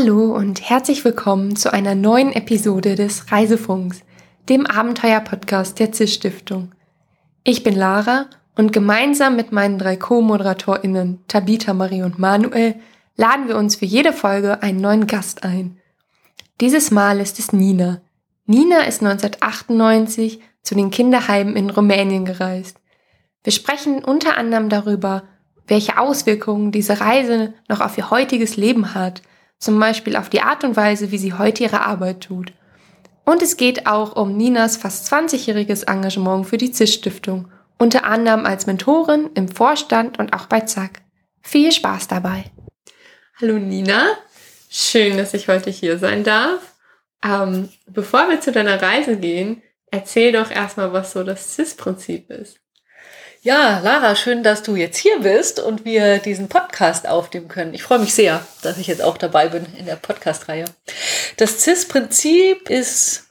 Hallo und herzlich willkommen zu einer neuen Episode des Reisefunks, dem Abenteuer-Podcast der CIS Stiftung. Ich bin Lara und gemeinsam mit meinen drei Co-ModeratorInnen Tabitha, Marie und Manuel laden wir uns für jede Folge einen neuen Gast ein. Dieses Mal ist es Nina. Nina ist 1998 zu den Kinderheimen in Rumänien gereist. Wir sprechen unter anderem darüber, welche Auswirkungen diese Reise noch auf ihr heutiges Leben hat, zum Beispiel auf die Art und Weise, wie sie heute ihre Arbeit tut. Und es geht auch um Ninas fast 20-jähriges Engagement für die CIS-Stiftung, unter anderem als Mentorin im Vorstand und auch bei ZAK. Viel Spaß dabei! Hallo Nina, schön, dass ich heute hier sein darf. Ähm, bevor wir zu deiner Reise gehen, erzähl doch erstmal, was so das CIS-Prinzip ist. Ja, Lara, schön, dass du jetzt hier bist und wir diesen Podcast aufnehmen können. Ich freue mich sehr, dass ich jetzt auch dabei bin in der Podcast-Reihe. Das CIS-Prinzip ist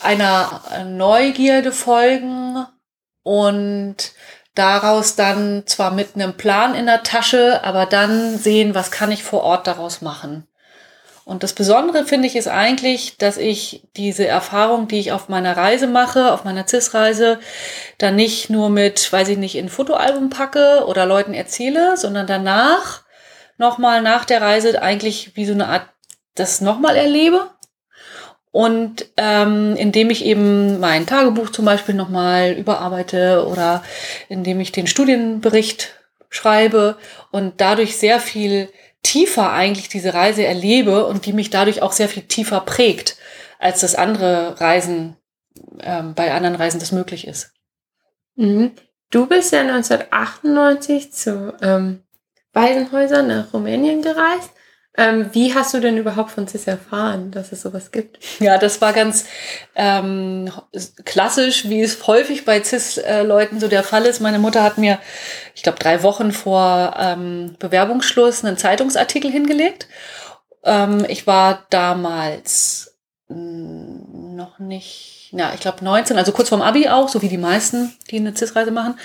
einer Neugierde folgen und daraus dann zwar mit einem Plan in der Tasche, aber dann sehen, was kann ich vor Ort daraus machen. Und das Besondere finde ich ist eigentlich, dass ich diese Erfahrung, die ich auf meiner Reise mache, auf meiner CIS-Reise, dann nicht nur mit, weiß ich nicht, in Fotoalbum packe oder Leuten erzähle, sondern danach nochmal nach der Reise eigentlich wie so eine Art das nochmal erlebe. Und ähm, indem ich eben mein Tagebuch zum Beispiel nochmal überarbeite oder indem ich den Studienbericht schreibe und dadurch sehr viel tiefer eigentlich diese Reise erlebe und die mich dadurch auch sehr viel tiefer prägt, als das andere Reisen, ähm, bei anderen Reisen das möglich ist. Mhm. Du bist ja 1998 zu ähm, Waisenhäusern nach Rumänien gereist. Ähm, wie hast du denn überhaupt von CIS erfahren, dass es sowas gibt? Ja, das war ganz ähm, klassisch, wie es häufig bei CIS-Leuten so der Fall ist. Meine Mutter hat mir, ich glaube, drei Wochen vor ähm, Bewerbungsschluss einen Zeitungsartikel hingelegt. Ähm, ich war damals hm, noch nicht ja, ich glaube 19, also kurz vorm Abi auch, so wie die meisten, die eine CIS-Reise machen.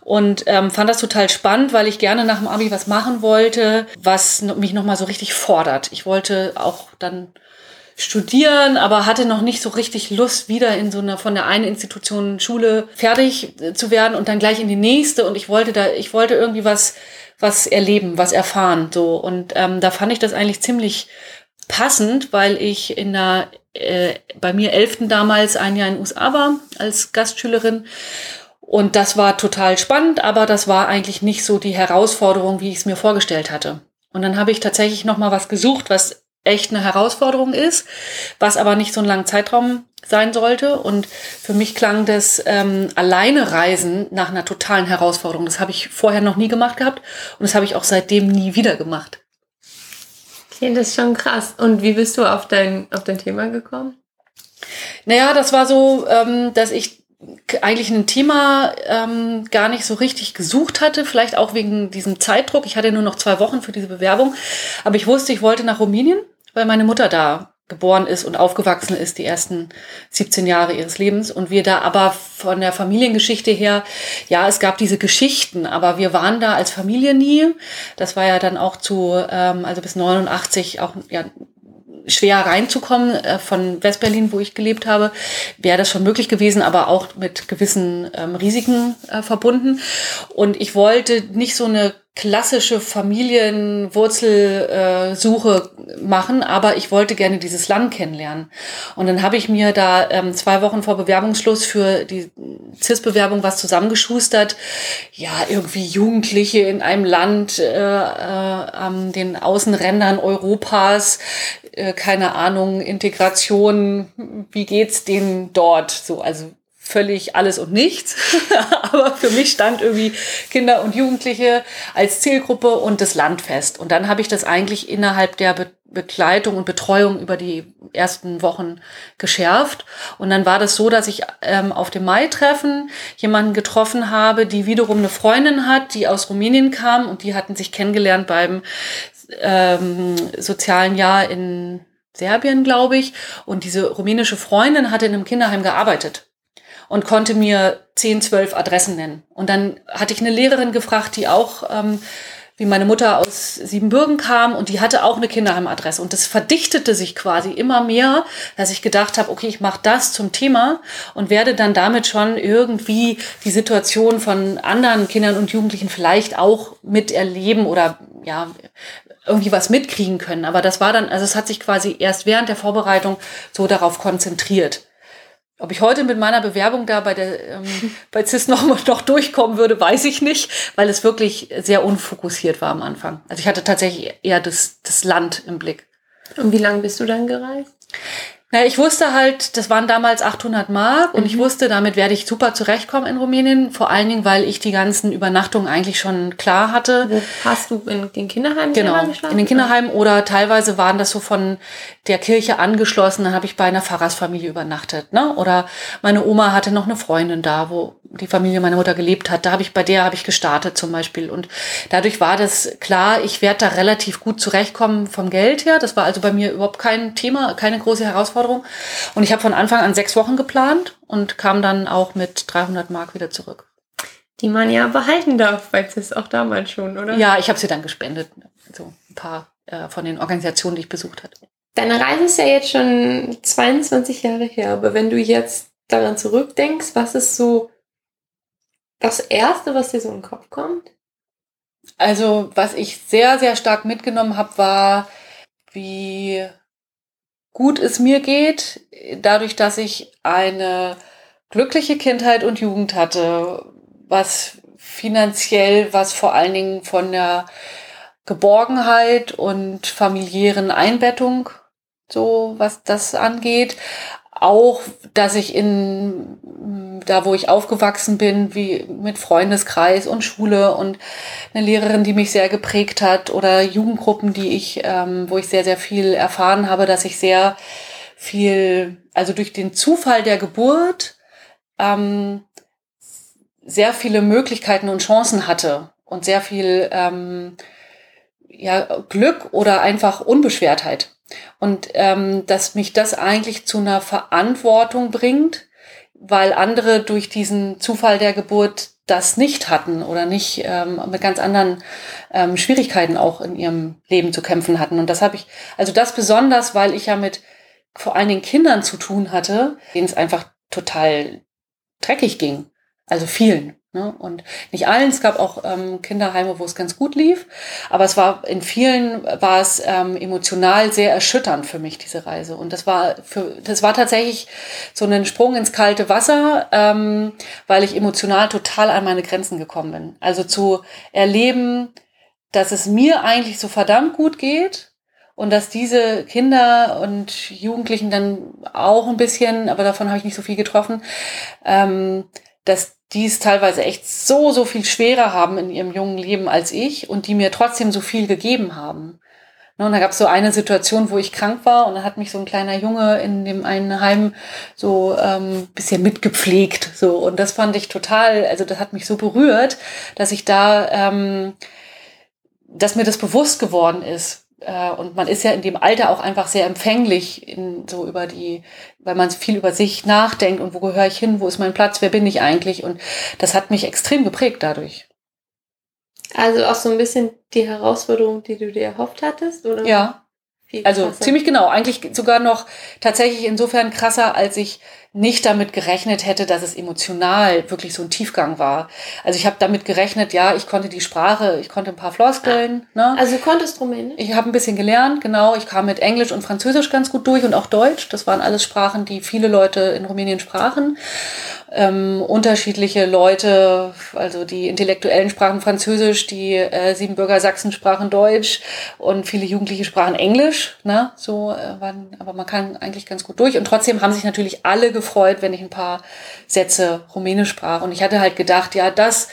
Und ähm, fand das total spannend, weil ich gerne nach dem Abi was machen wollte, was mich nochmal so richtig fordert. Ich wollte auch dann studieren, aber hatte noch nicht so richtig Lust, wieder in so einer von der einen Institution Schule fertig äh, zu werden und dann gleich in die nächste. Und ich wollte da, ich wollte irgendwie was, was erleben, was erfahren. So. Und ähm, da fand ich das eigentlich ziemlich passend, weil ich in der äh, bei mir Elften damals ein Jahr in USA war als Gastschülerin. Und das war total spannend, aber das war eigentlich nicht so die Herausforderung, wie ich es mir vorgestellt hatte. Und dann habe ich tatsächlich noch mal was gesucht, was echt eine Herausforderung ist, was aber nicht so einen langen Zeitraum sein sollte. Und für mich klang das ähm, alleine Reisen nach einer totalen Herausforderung. Das habe ich vorher noch nie gemacht gehabt und das habe ich auch seitdem nie wieder gemacht. Okay, das ist schon krass. Und wie bist du auf dein, auf dein Thema gekommen? Naja, das war so, ähm, dass ich eigentlich ein Thema ähm, gar nicht so richtig gesucht hatte, vielleicht auch wegen diesem Zeitdruck. Ich hatte nur noch zwei Wochen für diese Bewerbung, aber ich wusste, ich wollte nach Rumänien, weil meine Mutter da geboren ist und aufgewachsen ist, die ersten 17 Jahre ihres Lebens. Und wir da aber von der Familiengeschichte her, ja, es gab diese Geschichten, aber wir waren da als Familie nie. Das war ja dann auch zu, ähm, also bis 89 auch ja, schwer reinzukommen. Äh, von Westberlin, wo ich gelebt habe, wäre das schon möglich gewesen, aber auch mit gewissen ähm, Risiken äh, verbunden. Und ich wollte nicht so eine klassische Familienwurzelsuche äh, machen, aber ich wollte gerne dieses Land kennenlernen. Und dann habe ich mir da ähm, zwei Wochen vor Bewerbungsschluss für die CIS-Bewerbung was zusammengeschustert. Ja, irgendwie Jugendliche in einem Land äh, äh, an den Außenrändern Europas, äh, keine Ahnung, Integration, wie geht's denen dort? So, also völlig alles und nichts. Aber für mich stand irgendwie Kinder und Jugendliche als Zielgruppe und das Land fest. Und dann habe ich das eigentlich innerhalb der Be Begleitung und Betreuung über die ersten Wochen geschärft. Und dann war das so, dass ich ähm, auf dem Mai-Treffen jemanden getroffen habe, die wiederum eine Freundin hat, die aus Rumänien kam und die hatten sich kennengelernt beim ähm, sozialen Jahr in Serbien, glaube ich. Und diese rumänische Freundin hatte in einem Kinderheim gearbeitet und konnte mir 10, 12 Adressen nennen. Und dann hatte ich eine Lehrerin gefragt, die auch ähm, wie meine Mutter aus Siebenbürgen kam und die hatte auch eine Kinderheimadresse. Und das verdichtete sich quasi immer mehr, dass ich gedacht habe, okay, ich mache das zum Thema und werde dann damit schon irgendwie die Situation von anderen Kindern und Jugendlichen vielleicht auch miterleben oder ja, irgendwie was mitkriegen können. Aber das war dann, also es hat sich quasi erst während der Vorbereitung so darauf konzentriert. Ob ich heute mit meiner Bewerbung da bei der ähm, bei CIS noch, noch durchkommen würde, weiß ich nicht, weil es wirklich sehr unfokussiert war am Anfang. Also ich hatte tatsächlich eher das, das Land im Blick. Und wie lange bist du dann gereist? Na, ich wusste halt, das waren damals 800 Mark und mhm. ich wusste, damit werde ich super zurechtkommen in Rumänien. Vor allen Dingen, weil ich die ganzen Übernachtungen eigentlich schon klar hatte. Wo hast du in den Kinderheimen Genau, in den Kinderheimen oder teilweise waren das so von der Kirche angeschlossen. Dann habe ich bei einer Pfarrersfamilie übernachtet. Ne? Oder meine Oma hatte noch eine Freundin da, wo die Familie meiner Mutter gelebt hat. Da habe ich bei der habe ich gestartet zum Beispiel und dadurch war das klar, ich werde da relativ gut zurechtkommen vom Geld her. Das war also bei mir überhaupt kein Thema, keine große Herausforderung. Herausforderung. Und ich habe von Anfang an sechs Wochen geplant und kam dann auch mit 300 Mark wieder zurück. Die man ja behalten darf, weil es ist auch damals schon, oder? Ja, ich habe sie dann gespendet. So ein paar äh, von den Organisationen, die ich besucht hatte. Deine Reise ist ja jetzt schon 22 Jahre her, aber wenn du jetzt daran zurückdenkst, was ist so das Erste, was dir so in den Kopf kommt? Also, was ich sehr, sehr stark mitgenommen habe, war, wie gut es mir geht, dadurch, dass ich eine glückliche Kindheit und Jugend hatte, was finanziell, was vor allen Dingen von der Geborgenheit und familiären Einbettung, so was das angeht, auch, dass ich in da, wo ich aufgewachsen bin, wie mit Freundeskreis und Schule und eine Lehrerin, die mich sehr geprägt hat oder Jugendgruppen, die ich, ähm, wo ich sehr, sehr viel erfahren habe, dass ich sehr viel, also durch den Zufall der Geburt, ähm, sehr viele Möglichkeiten und Chancen hatte und sehr viel ähm, ja, Glück oder einfach Unbeschwertheit. Und ähm, dass mich das eigentlich zu einer Verantwortung bringt, weil andere durch diesen Zufall der Geburt das nicht hatten oder nicht ähm, mit ganz anderen ähm, Schwierigkeiten auch in ihrem Leben zu kämpfen hatten. Und das habe ich, also das besonders, weil ich ja mit vor allen Dingen Kindern zu tun hatte, denen es einfach total dreckig ging. Also vielen. Ne? Und nicht allen, es gab auch ähm, Kinderheime, wo es ganz gut lief, aber es war in vielen war es ähm, emotional sehr erschütternd für mich, diese Reise. Und das war für das war tatsächlich so ein Sprung ins kalte Wasser, ähm, weil ich emotional total an meine Grenzen gekommen bin. Also zu erleben, dass es mir eigentlich so verdammt gut geht und dass diese Kinder und Jugendlichen dann auch ein bisschen, aber davon habe ich nicht so viel getroffen, ähm, dass die es teilweise echt so, so viel schwerer haben in ihrem jungen Leben als ich und die mir trotzdem so viel gegeben haben. Ne, und da gab es so eine Situation, wo ich krank war und da hat mich so ein kleiner Junge in dem einen Heim so ähm, bisschen mitgepflegt. So. Und das fand ich total, also das hat mich so berührt, dass ich da, ähm, dass mir das bewusst geworden ist, äh, und man ist ja in dem Alter auch einfach sehr empfänglich in so über die, weil man viel über sich nachdenkt und wo gehöre ich hin, wo ist mein Platz, wer bin ich eigentlich? Und das hat mich extrem geprägt dadurch. Also auch so ein bisschen die Herausforderung, die du dir erhofft hattest, oder? Ja. Also ziemlich genau. Eigentlich sogar noch tatsächlich insofern krasser, als ich nicht damit gerechnet hätte, dass es emotional wirklich so ein Tiefgang war. Also ich habe damit gerechnet, ja, ich konnte die Sprache, ich konnte ein paar Floskeln. Ah, ne? Also du konntest Rumänisch? Ich habe ein bisschen gelernt, genau. Ich kam mit Englisch und Französisch ganz gut durch und auch Deutsch. Das waren alles Sprachen, die viele Leute in Rumänien sprachen ähm, unterschiedliche Leute, also die Intellektuellen sprachen Französisch, die äh, Siebenbürger Sachsen sprachen Deutsch und viele Jugendliche sprachen Englisch. Ne? So äh, waren, aber man kann eigentlich ganz gut durch. Und trotzdem haben sich natürlich alle gefreut, wenn ich ein paar Sätze Rumänisch sprach. Und ich hatte halt gedacht, ja, das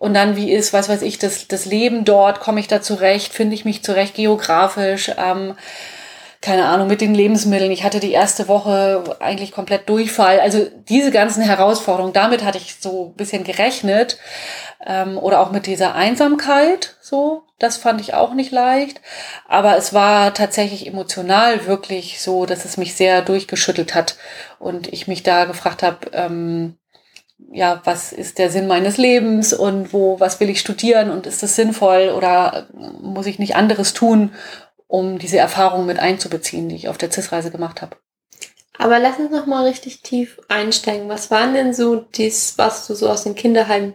und dann wie ist, was weiß ich, das, das Leben dort, komme ich da zurecht, finde ich mich zurecht geografisch. Ähm, keine Ahnung, mit den Lebensmitteln. Ich hatte die erste Woche eigentlich komplett Durchfall. Also diese ganzen Herausforderungen, damit hatte ich so ein bisschen gerechnet. Ähm, oder auch mit dieser Einsamkeit, so. Das fand ich auch nicht leicht. Aber es war tatsächlich emotional wirklich so, dass es mich sehr durchgeschüttelt hat. Und ich mich da gefragt habe, ähm, ja, was ist der Sinn meines Lebens und wo, was will ich studieren und ist das sinnvoll oder muss ich nicht anderes tun, um diese Erfahrung mit einzubeziehen, die ich auf der CIS-Reise gemacht habe. Aber lass uns noch mal richtig tief einsteigen. Was waren denn so das, was du so aus dem Kinderheim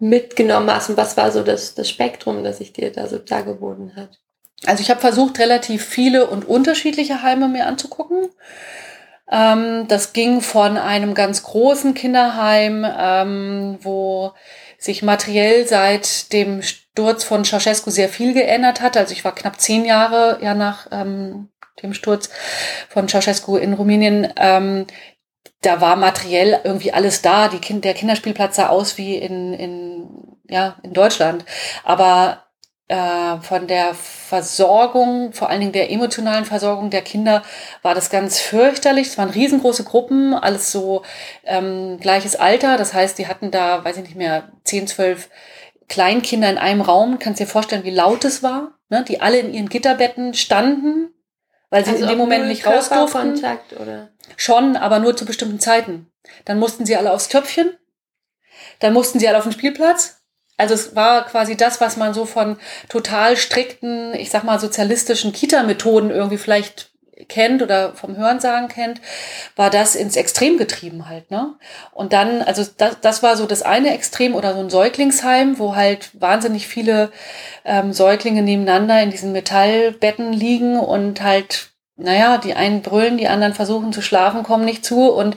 mitgenommen hast und was war so das, das Spektrum, das sich dir da so dargeboten hat? Also ich habe versucht, relativ viele und unterschiedliche Heime mir anzugucken. Ähm, das ging von einem ganz großen Kinderheim, ähm, wo sich materiell seit dem Sturz von Ceausescu sehr viel geändert hat. Also ich war knapp zehn Jahre ja nach ähm, dem Sturz von Ceausescu in Rumänien. Ähm, da war materiell irgendwie alles da. Die kind, der Kinderspielplatz sah aus wie in, in, ja, in Deutschland. Aber äh, von der Versorgung, vor allen Dingen der emotionalen Versorgung der Kinder, war das ganz fürchterlich. Es waren riesengroße Gruppen, alles so ähm, gleiches Alter. Das heißt, die hatten da, weiß ich nicht mehr, zehn, zwölf Kleinkinder in einem Raum. Kannst dir vorstellen, wie laut es war, ne? die alle in ihren Gitterbetten standen, weil sie also in dem Moment nicht raus durften. Oder? Schon, aber nur zu bestimmten Zeiten. Dann mussten sie alle aufs Töpfchen, dann mussten sie alle auf den Spielplatz also es war quasi das, was man so von total strikten, ich sag mal, sozialistischen Kita-Methoden irgendwie vielleicht kennt oder vom Hörensagen kennt, war das ins Extrem getrieben halt, ne? Und dann, also das, das war so das eine Extrem oder so ein Säuglingsheim, wo halt wahnsinnig viele ähm, Säuglinge nebeneinander in diesen Metallbetten liegen und halt, naja, die einen brüllen, die anderen versuchen zu schlafen, kommen nicht zu und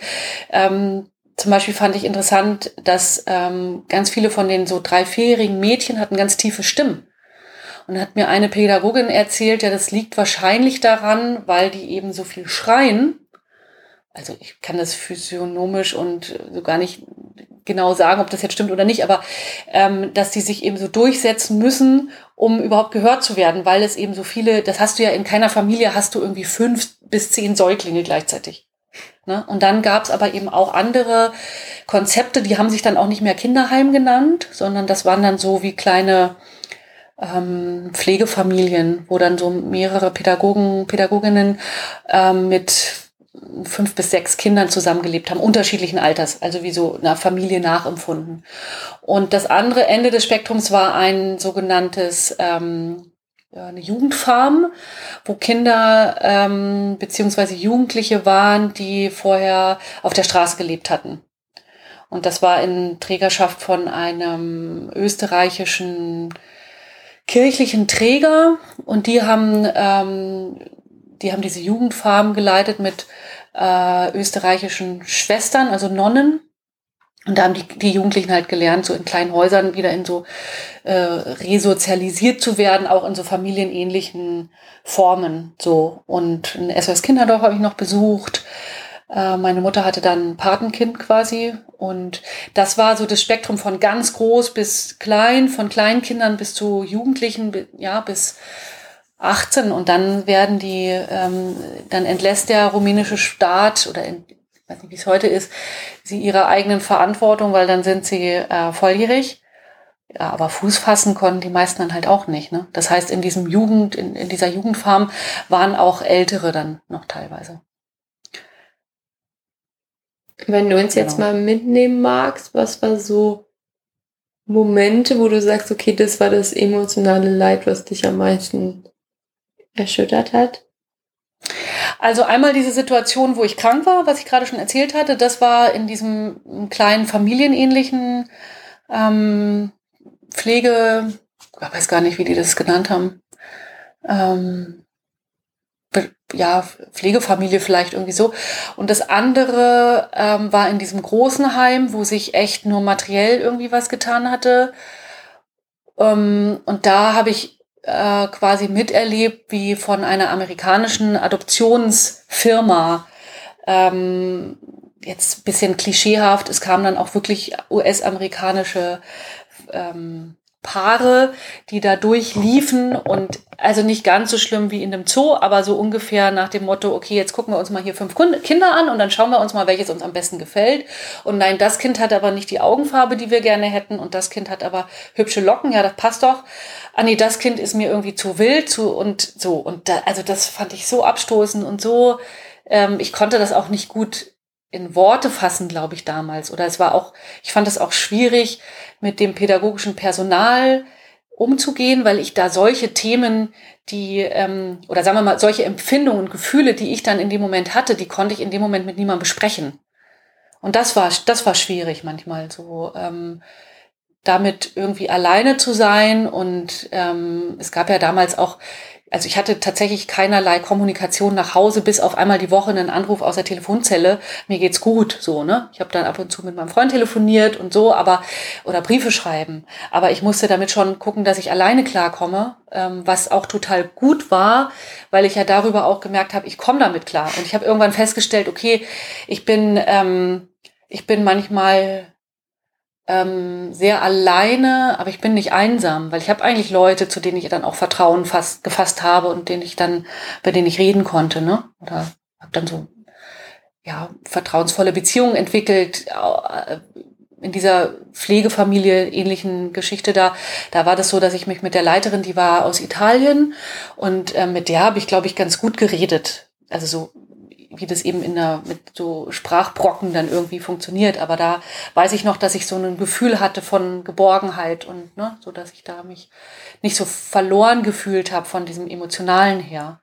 ähm, zum Beispiel fand ich interessant, dass ähm, ganz viele von den so drei, vierjährigen Mädchen hatten ganz tiefe Stimmen. Und hat mir eine Pädagogin erzählt, ja, das liegt wahrscheinlich daran, weil die eben so viel schreien. Also ich kann das physiognomisch und so gar nicht genau sagen, ob das jetzt stimmt oder nicht, aber ähm, dass die sich eben so durchsetzen müssen, um überhaupt gehört zu werden, weil es eben so viele, das hast du ja in keiner Familie, hast du irgendwie fünf bis zehn Säuglinge gleichzeitig. Ne? Und dann gab es aber eben auch andere Konzepte, die haben sich dann auch nicht mehr Kinderheim genannt, sondern das waren dann so wie kleine ähm, Pflegefamilien, wo dann so mehrere Pädagogen, Pädagoginnen ähm, mit fünf bis sechs Kindern zusammengelebt haben, unterschiedlichen Alters, also wie so einer Familie nachempfunden. Und das andere Ende des Spektrums war ein sogenanntes ähm, eine Jugendfarm, wo Kinder ähm, beziehungsweise Jugendliche waren, die vorher auf der Straße gelebt hatten. Und das war in Trägerschaft von einem österreichischen kirchlichen Träger. Und die haben, ähm, die haben diese Jugendfarm geleitet mit äh, österreichischen Schwestern, also Nonnen. Und da haben die, die Jugendlichen halt gelernt, so in kleinen Häusern wieder in so äh, resozialisiert zu werden, auch in so familienähnlichen Formen. So. Und ein SOS Kinderdorf habe ich noch besucht. Äh, meine Mutter hatte dann ein Patenkind quasi. Und das war so das Spektrum von ganz groß bis klein, von Kleinkindern bis zu Jugendlichen, ja, bis 18 und dann werden die, ähm, dann entlässt der rumänische Staat oder weiß nicht, wie es heute ist, sie ihrer eigenen Verantwortung, weil dann sind sie äh, volljährig. Ja, aber Fuß fassen konnten die meisten dann halt auch nicht. Ne? Das heißt, in diesem Jugend, in, in dieser Jugendfarm waren auch Ältere dann noch teilweise. Wenn du uns genau. jetzt mal mitnehmen magst, was war so Momente, wo du sagst, okay, das war das emotionale Leid, was dich am meisten erschüttert hat? Also einmal diese Situation, wo ich krank war, was ich gerade schon erzählt hatte, das war in diesem kleinen familienähnlichen ähm, Pflege, ich weiß gar nicht, wie die das genannt haben. Ähm, ja, Pflegefamilie vielleicht irgendwie so. Und das andere ähm, war in diesem großen Heim, wo sich echt nur materiell irgendwie was getan hatte. Ähm, und da habe ich äh, quasi miterlebt, wie von einer amerikanischen Adoptionsfirma ähm, jetzt bisschen klischeehaft, es kamen dann auch wirklich US-amerikanische ähm, Paare, die da durchliefen und also nicht ganz so schlimm wie in einem Zoo, aber so ungefähr nach dem Motto, okay, jetzt gucken wir uns mal hier fünf Kinder an und dann schauen wir uns mal, welches uns am besten gefällt. Und nein, das Kind hat aber nicht die Augenfarbe, die wir gerne hätten und das Kind hat aber hübsche Locken, ja, das passt doch. Ah nee, das Kind ist mir irgendwie zu wild zu und so. Und da, also das fand ich so abstoßend und so, ähm, ich konnte das auch nicht gut in Worte fassen, glaube ich, damals. Oder es war auch, ich fand es auch schwierig, mit dem pädagogischen Personal umzugehen, weil ich da solche Themen, die, ähm, oder sagen wir mal, solche Empfindungen, Gefühle, die ich dann in dem Moment hatte, die konnte ich in dem Moment mit niemandem besprechen. Und das war, das war schwierig manchmal so. Ähm, damit irgendwie alleine zu sein. Und ähm, es gab ja damals auch, also ich hatte tatsächlich keinerlei Kommunikation nach Hause, bis auf einmal die Woche einen Anruf aus der Telefonzelle. Mir geht's gut, so ne. Ich habe dann ab und zu mit meinem Freund telefoniert und so, aber oder Briefe schreiben. Aber ich musste damit schon gucken, dass ich alleine klarkomme, ähm, was auch total gut war, weil ich ja darüber auch gemerkt habe, ich komme damit klar. Und ich habe irgendwann festgestellt, okay, ich bin ähm, ich bin manchmal ähm, sehr alleine, aber ich bin nicht einsam, weil ich habe eigentlich Leute, zu denen ich dann auch Vertrauen fast gefasst habe und denen ich dann, bei denen ich reden konnte, ne? Oder habe dann so ja vertrauensvolle Beziehungen entwickelt. Äh, in dieser Pflegefamilie ähnlichen Geschichte da, da war das so, dass ich mich mit der Leiterin, die war aus Italien und äh, mit der habe ich, glaube ich, ganz gut geredet. Also so wie das eben in der, mit so Sprachbrocken dann irgendwie funktioniert. Aber da weiß ich noch, dass ich so ein Gefühl hatte von Geborgenheit und, ne, so dass ich da mich nicht so verloren gefühlt habe von diesem Emotionalen her.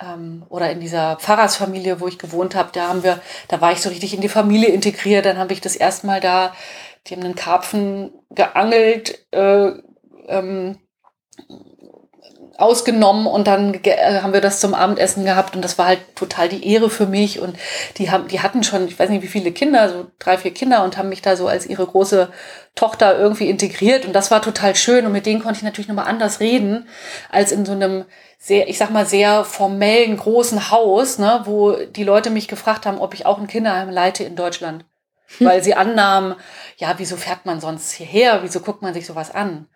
Ähm, oder in dieser Pfarrersfamilie, wo ich gewohnt habe, da haben wir, da war ich so richtig in die Familie integriert. Dann habe ich das erstmal da, die haben einen Karpfen geangelt, äh, ähm, ausgenommen und dann äh, haben wir das zum Abendessen gehabt und das war halt total die Ehre für mich und die haben, die hatten schon, ich weiß nicht wie viele Kinder, so drei, vier Kinder und haben mich da so als ihre große Tochter irgendwie integriert und das war total schön und mit denen konnte ich natürlich nochmal anders reden als in so einem sehr, ich sag mal, sehr formellen großen Haus, ne, wo die Leute mich gefragt haben, ob ich auch ein Kinderheim leite in Deutschland. Hm. Weil sie annahmen, ja, wieso fährt man sonst hierher? Wieso guckt man sich sowas an?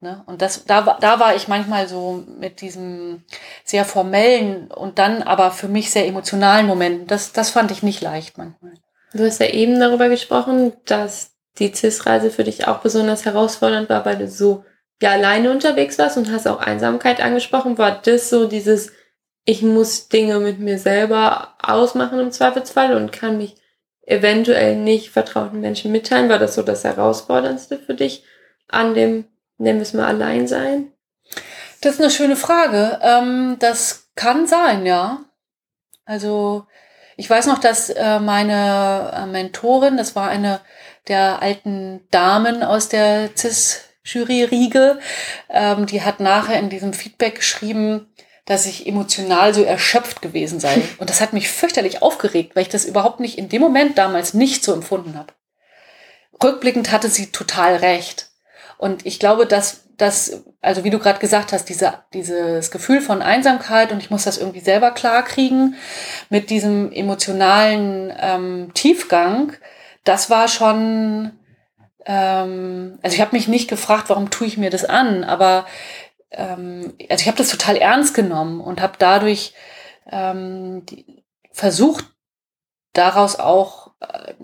Ne? Und das, da, da war ich manchmal so mit diesem sehr formellen und dann aber für mich sehr emotionalen Momenten. Das, das fand ich nicht leicht manchmal. Du hast ja eben darüber gesprochen, dass die CIS-Reise für dich auch besonders herausfordernd war, weil du so ja alleine unterwegs warst und hast auch Einsamkeit angesprochen. War das so dieses, ich muss Dinge mit mir selber ausmachen im Zweifelsfall und kann mich eventuell nicht vertrauten Menschen mitteilen? War das so das Herausforderndste für dich an dem nennen wir es mal allein sein? Das ist eine schöne Frage. Ähm, das kann sein, ja. Also ich weiß noch, dass äh, meine äh, Mentorin, das war eine der alten Damen aus der CIS-Jury-Riege, ähm, die hat nachher in diesem Feedback geschrieben, dass ich emotional so erschöpft gewesen sei. Und das hat mich fürchterlich aufgeregt, weil ich das überhaupt nicht in dem Moment damals nicht so empfunden habe. Rückblickend hatte sie total recht. Und ich glaube, dass das, also wie du gerade gesagt hast, diese, dieses Gefühl von Einsamkeit und ich muss das irgendwie selber klarkriegen mit diesem emotionalen ähm, Tiefgang, das war schon, ähm, also ich habe mich nicht gefragt, warum tue ich mir das an, aber ähm, also ich habe das total ernst genommen und habe dadurch ähm, die, versucht, daraus auch äh,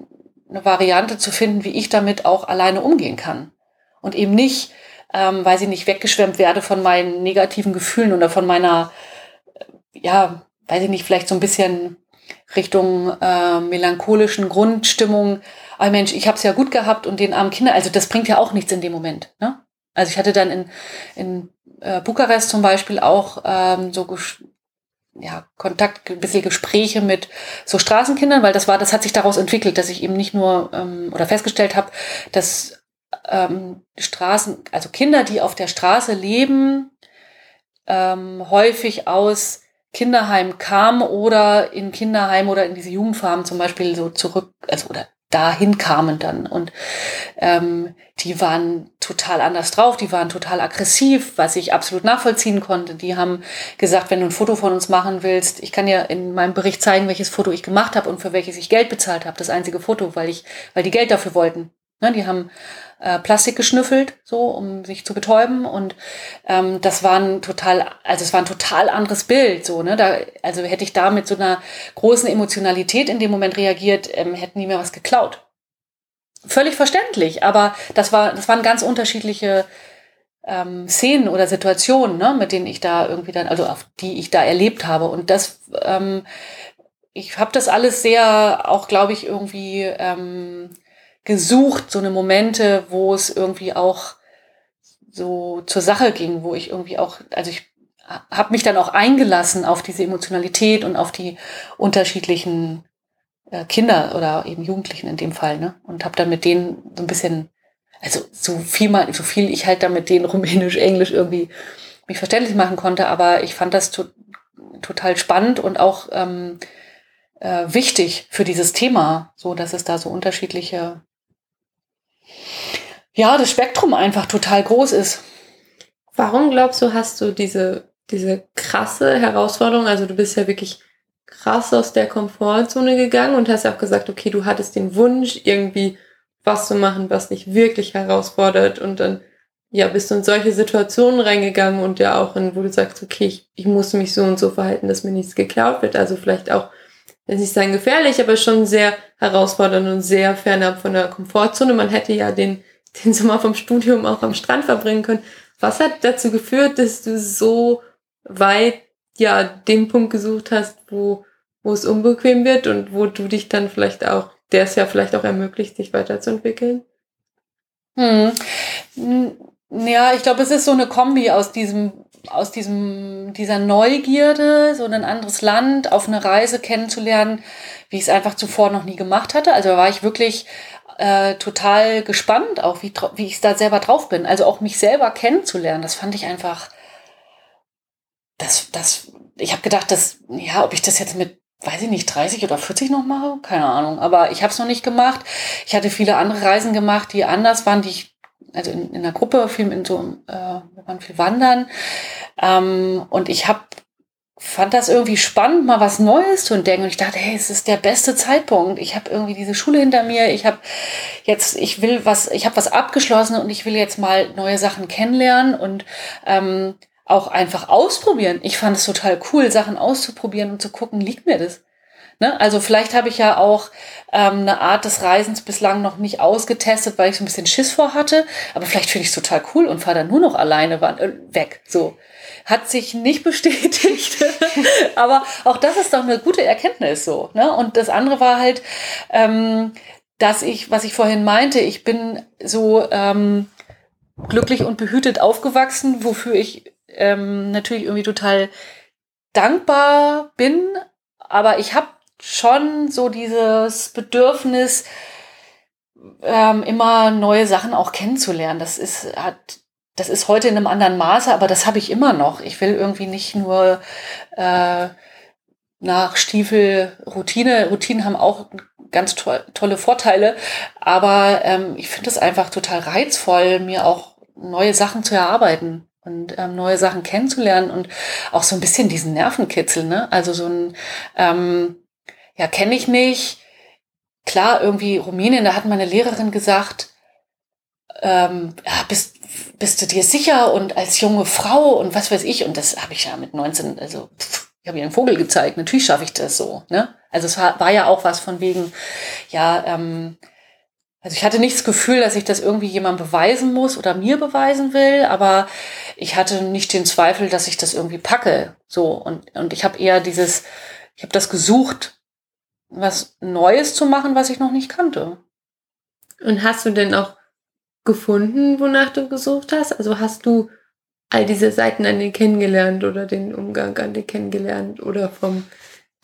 eine Variante zu finden, wie ich damit auch alleine umgehen kann und eben nicht, ähm, weil sie nicht weggeschwemmt werde von meinen negativen Gefühlen oder von meiner, äh, ja, weiß ich nicht, vielleicht so ein bisschen Richtung äh, melancholischen Grundstimmung. Aber Mensch, ich habe es ja gut gehabt und den armen Kindern, also das bringt ja auch nichts in dem Moment. Ne? Also ich hatte dann in, in äh, Bukarest zum Beispiel auch ähm, so ja, Kontakt, ein bisschen Gespräche mit so Straßenkindern, weil das war, das hat sich daraus entwickelt, dass ich eben nicht nur ähm, oder festgestellt habe, dass ähm, Straßen, also Kinder, die auf der Straße leben, ähm, häufig aus Kinderheim kamen oder in Kinderheim oder in diese Jugendfarmen zum Beispiel so zurück, also oder dahin kamen dann. Und ähm, die waren total anders drauf, die waren total aggressiv, was ich absolut nachvollziehen konnte. Die haben gesagt, wenn du ein Foto von uns machen willst, ich kann dir in meinem Bericht zeigen, welches Foto ich gemacht habe und für welches ich Geld bezahlt habe. Das einzige Foto, weil ich, weil die Geld dafür wollten. Ne, die haben äh, Plastik geschnüffelt, so um sich zu betäuben. Und ähm, das war ein total, also es war ein total anderes Bild. So, ne? Da, also hätte ich da mit so einer großen Emotionalität in dem Moment reagiert, ähm, hätten die mir was geklaut. Völlig verständlich, aber das war, das waren ganz unterschiedliche ähm, Szenen oder Situationen, ne, mit denen ich da irgendwie dann, also auf die ich da erlebt habe. Und das ähm, ich habe das alles sehr auch, glaube ich, irgendwie ähm, gesucht, so eine Momente, wo es irgendwie auch so zur Sache ging, wo ich irgendwie auch, also ich habe mich dann auch eingelassen auf diese Emotionalität und auf die unterschiedlichen äh, Kinder oder eben Jugendlichen in dem Fall, ne? Und habe dann mit denen so ein bisschen, also so viel mal, so viel ich halt dann mit denen Rumänisch, Englisch irgendwie mich verständlich machen konnte, aber ich fand das to total spannend und auch ähm, äh, wichtig für dieses Thema, so dass es da so unterschiedliche, ja, das Spektrum einfach total groß ist. Warum glaubst du, hast du diese, diese krasse Herausforderung? Also du bist ja wirklich krass aus der Komfortzone gegangen und hast auch gesagt, okay, du hattest den Wunsch, irgendwie was zu machen, was dich wirklich herausfordert und dann ja, bist du in solche Situationen reingegangen und ja auch in, wo du sagst, okay, ich, ich muss mich so und so verhalten, dass mir nichts geklaut wird. Also vielleicht auch, will nicht sagen gefährlich, aber schon sehr herausfordernd und sehr fernab von der Komfortzone. Man hätte ja den, den Sommer vom Studium auch am Strand verbringen können. Was hat dazu geführt, dass du so weit, ja, den Punkt gesucht hast, wo, wo es unbequem wird und wo du dich dann vielleicht auch, der es ja vielleicht auch ermöglicht, sich weiterzuentwickeln? Hm. Ja, ich glaube, es ist so eine Kombi aus diesem, aus diesem, dieser Neugierde, so ein anderes Land auf eine Reise kennenzulernen, wie ich es einfach zuvor noch nie gemacht hatte. Also da war ich wirklich äh, total gespannt, auch wie, wie ich da selber drauf bin. Also auch mich selber kennenzulernen, das fand ich einfach, das, das, ich habe gedacht, dass, ja, ob ich das jetzt mit weiß ich nicht, 30 oder 40 noch mache, keine Ahnung. Aber ich habe es noch nicht gemacht. Ich hatte viele andere Reisen gemacht, die anders waren, die ich also in, in der Gruppe, viel in so, äh, wir waren viel wandern. Ähm, und ich habe fand das irgendwie spannend, mal was Neues zu entdecken. Und ich dachte, hey, es ist der beste Zeitpunkt. Ich habe irgendwie diese Schule hinter mir. Ich habe jetzt, ich will was, ich habe was abgeschlossen und ich will jetzt mal neue Sachen kennenlernen und ähm, auch einfach ausprobieren. Ich fand es total cool, Sachen auszuprobieren und zu gucken, liegt mir das. Ne? Also vielleicht habe ich ja auch ähm, eine Art des Reisens bislang noch nicht ausgetestet, weil ich so ein bisschen Schiss vor hatte. Aber vielleicht finde ich es total cool und fahre dann nur noch alleine äh, weg. So hat sich nicht bestätigt. Aber auch das ist doch eine gute Erkenntnis so. Ne? Und das andere war halt, ähm, dass ich, was ich vorhin meinte, ich bin so ähm, glücklich und behütet aufgewachsen, wofür ich ähm, natürlich irgendwie total dankbar bin. Aber ich habe schon so dieses Bedürfnis, ähm, immer neue Sachen auch kennenzulernen. Das ist, hat, das ist heute in einem anderen Maße, aber das habe ich immer noch. Ich will irgendwie nicht nur äh, nach Stiefel Routine. Routinen haben auch ganz to tolle Vorteile, aber ähm, ich finde es einfach total reizvoll, mir auch neue Sachen zu erarbeiten und ähm, neue Sachen kennenzulernen und auch so ein bisschen diesen Nervenkitzel, ne? Also so ein ähm, ja, kenne ich nicht. Klar, irgendwie Rumänien, da hat meine Lehrerin gesagt, ähm, bist, bist du dir sicher und als junge Frau und was weiß ich. Und das habe ich ja mit 19, also pff, ich habe ihr einen Vogel gezeigt, natürlich schaffe ich das so. Ne? Also es war, war ja auch was von wegen, ja, ähm, also ich hatte nicht das Gefühl, dass ich das irgendwie jemandem beweisen muss oder mir beweisen will, aber ich hatte nicht den Zweifel, dass ich das irgendwie packe. So und und ich habe eher dieses, ich habe das gesucht, was Neues zu machen, was ich noch nicht kannte. Und hast du denn auch gefunden, wonach du gesucht hast? Also hast du all diese Seiten an dir kennengelernt oder den Umgang an dir kennengelernt oder vom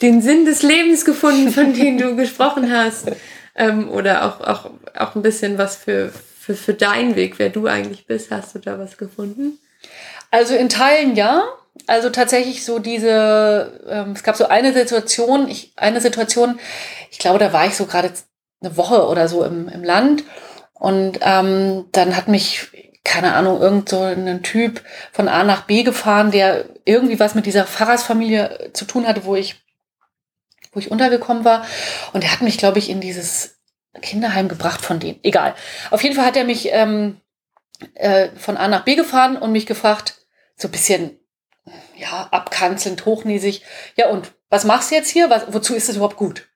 den Sinn des Lebens gefunden, von dem du gesprochen hast? Ähm, oder auch, auch, auch ein bisschen was für, für, für deinen Weg, wer du eigentlich bist. Hast du da was gefunden? Also in Teilen ja. Also tatsächlich so diese, ähm, es gab so eine Situation, ich, eine Situation, ich glaube, da war ich so gerade eine Woche oder so im, im Land und ähm, dann hat mich, keine Ahnung, irgend so ein Typ von A nach B gefahren, der irgendwie was mit dieser Pfarrersfamilie zu tun hatte, wo ich, wo ich untergekommen war. Und er hat mich, glaube ich, in dieses Kinderheim gebracht von denen. Egal. Auf jeden Fall hat er mich ähm, äh, von A nach B gefahren und mich gefragt, so ein bisschen ja, abkanzelnd, hochnäsig. Ja, und was machst du jetzt hier? Was, wozu ist es überhaupt gut?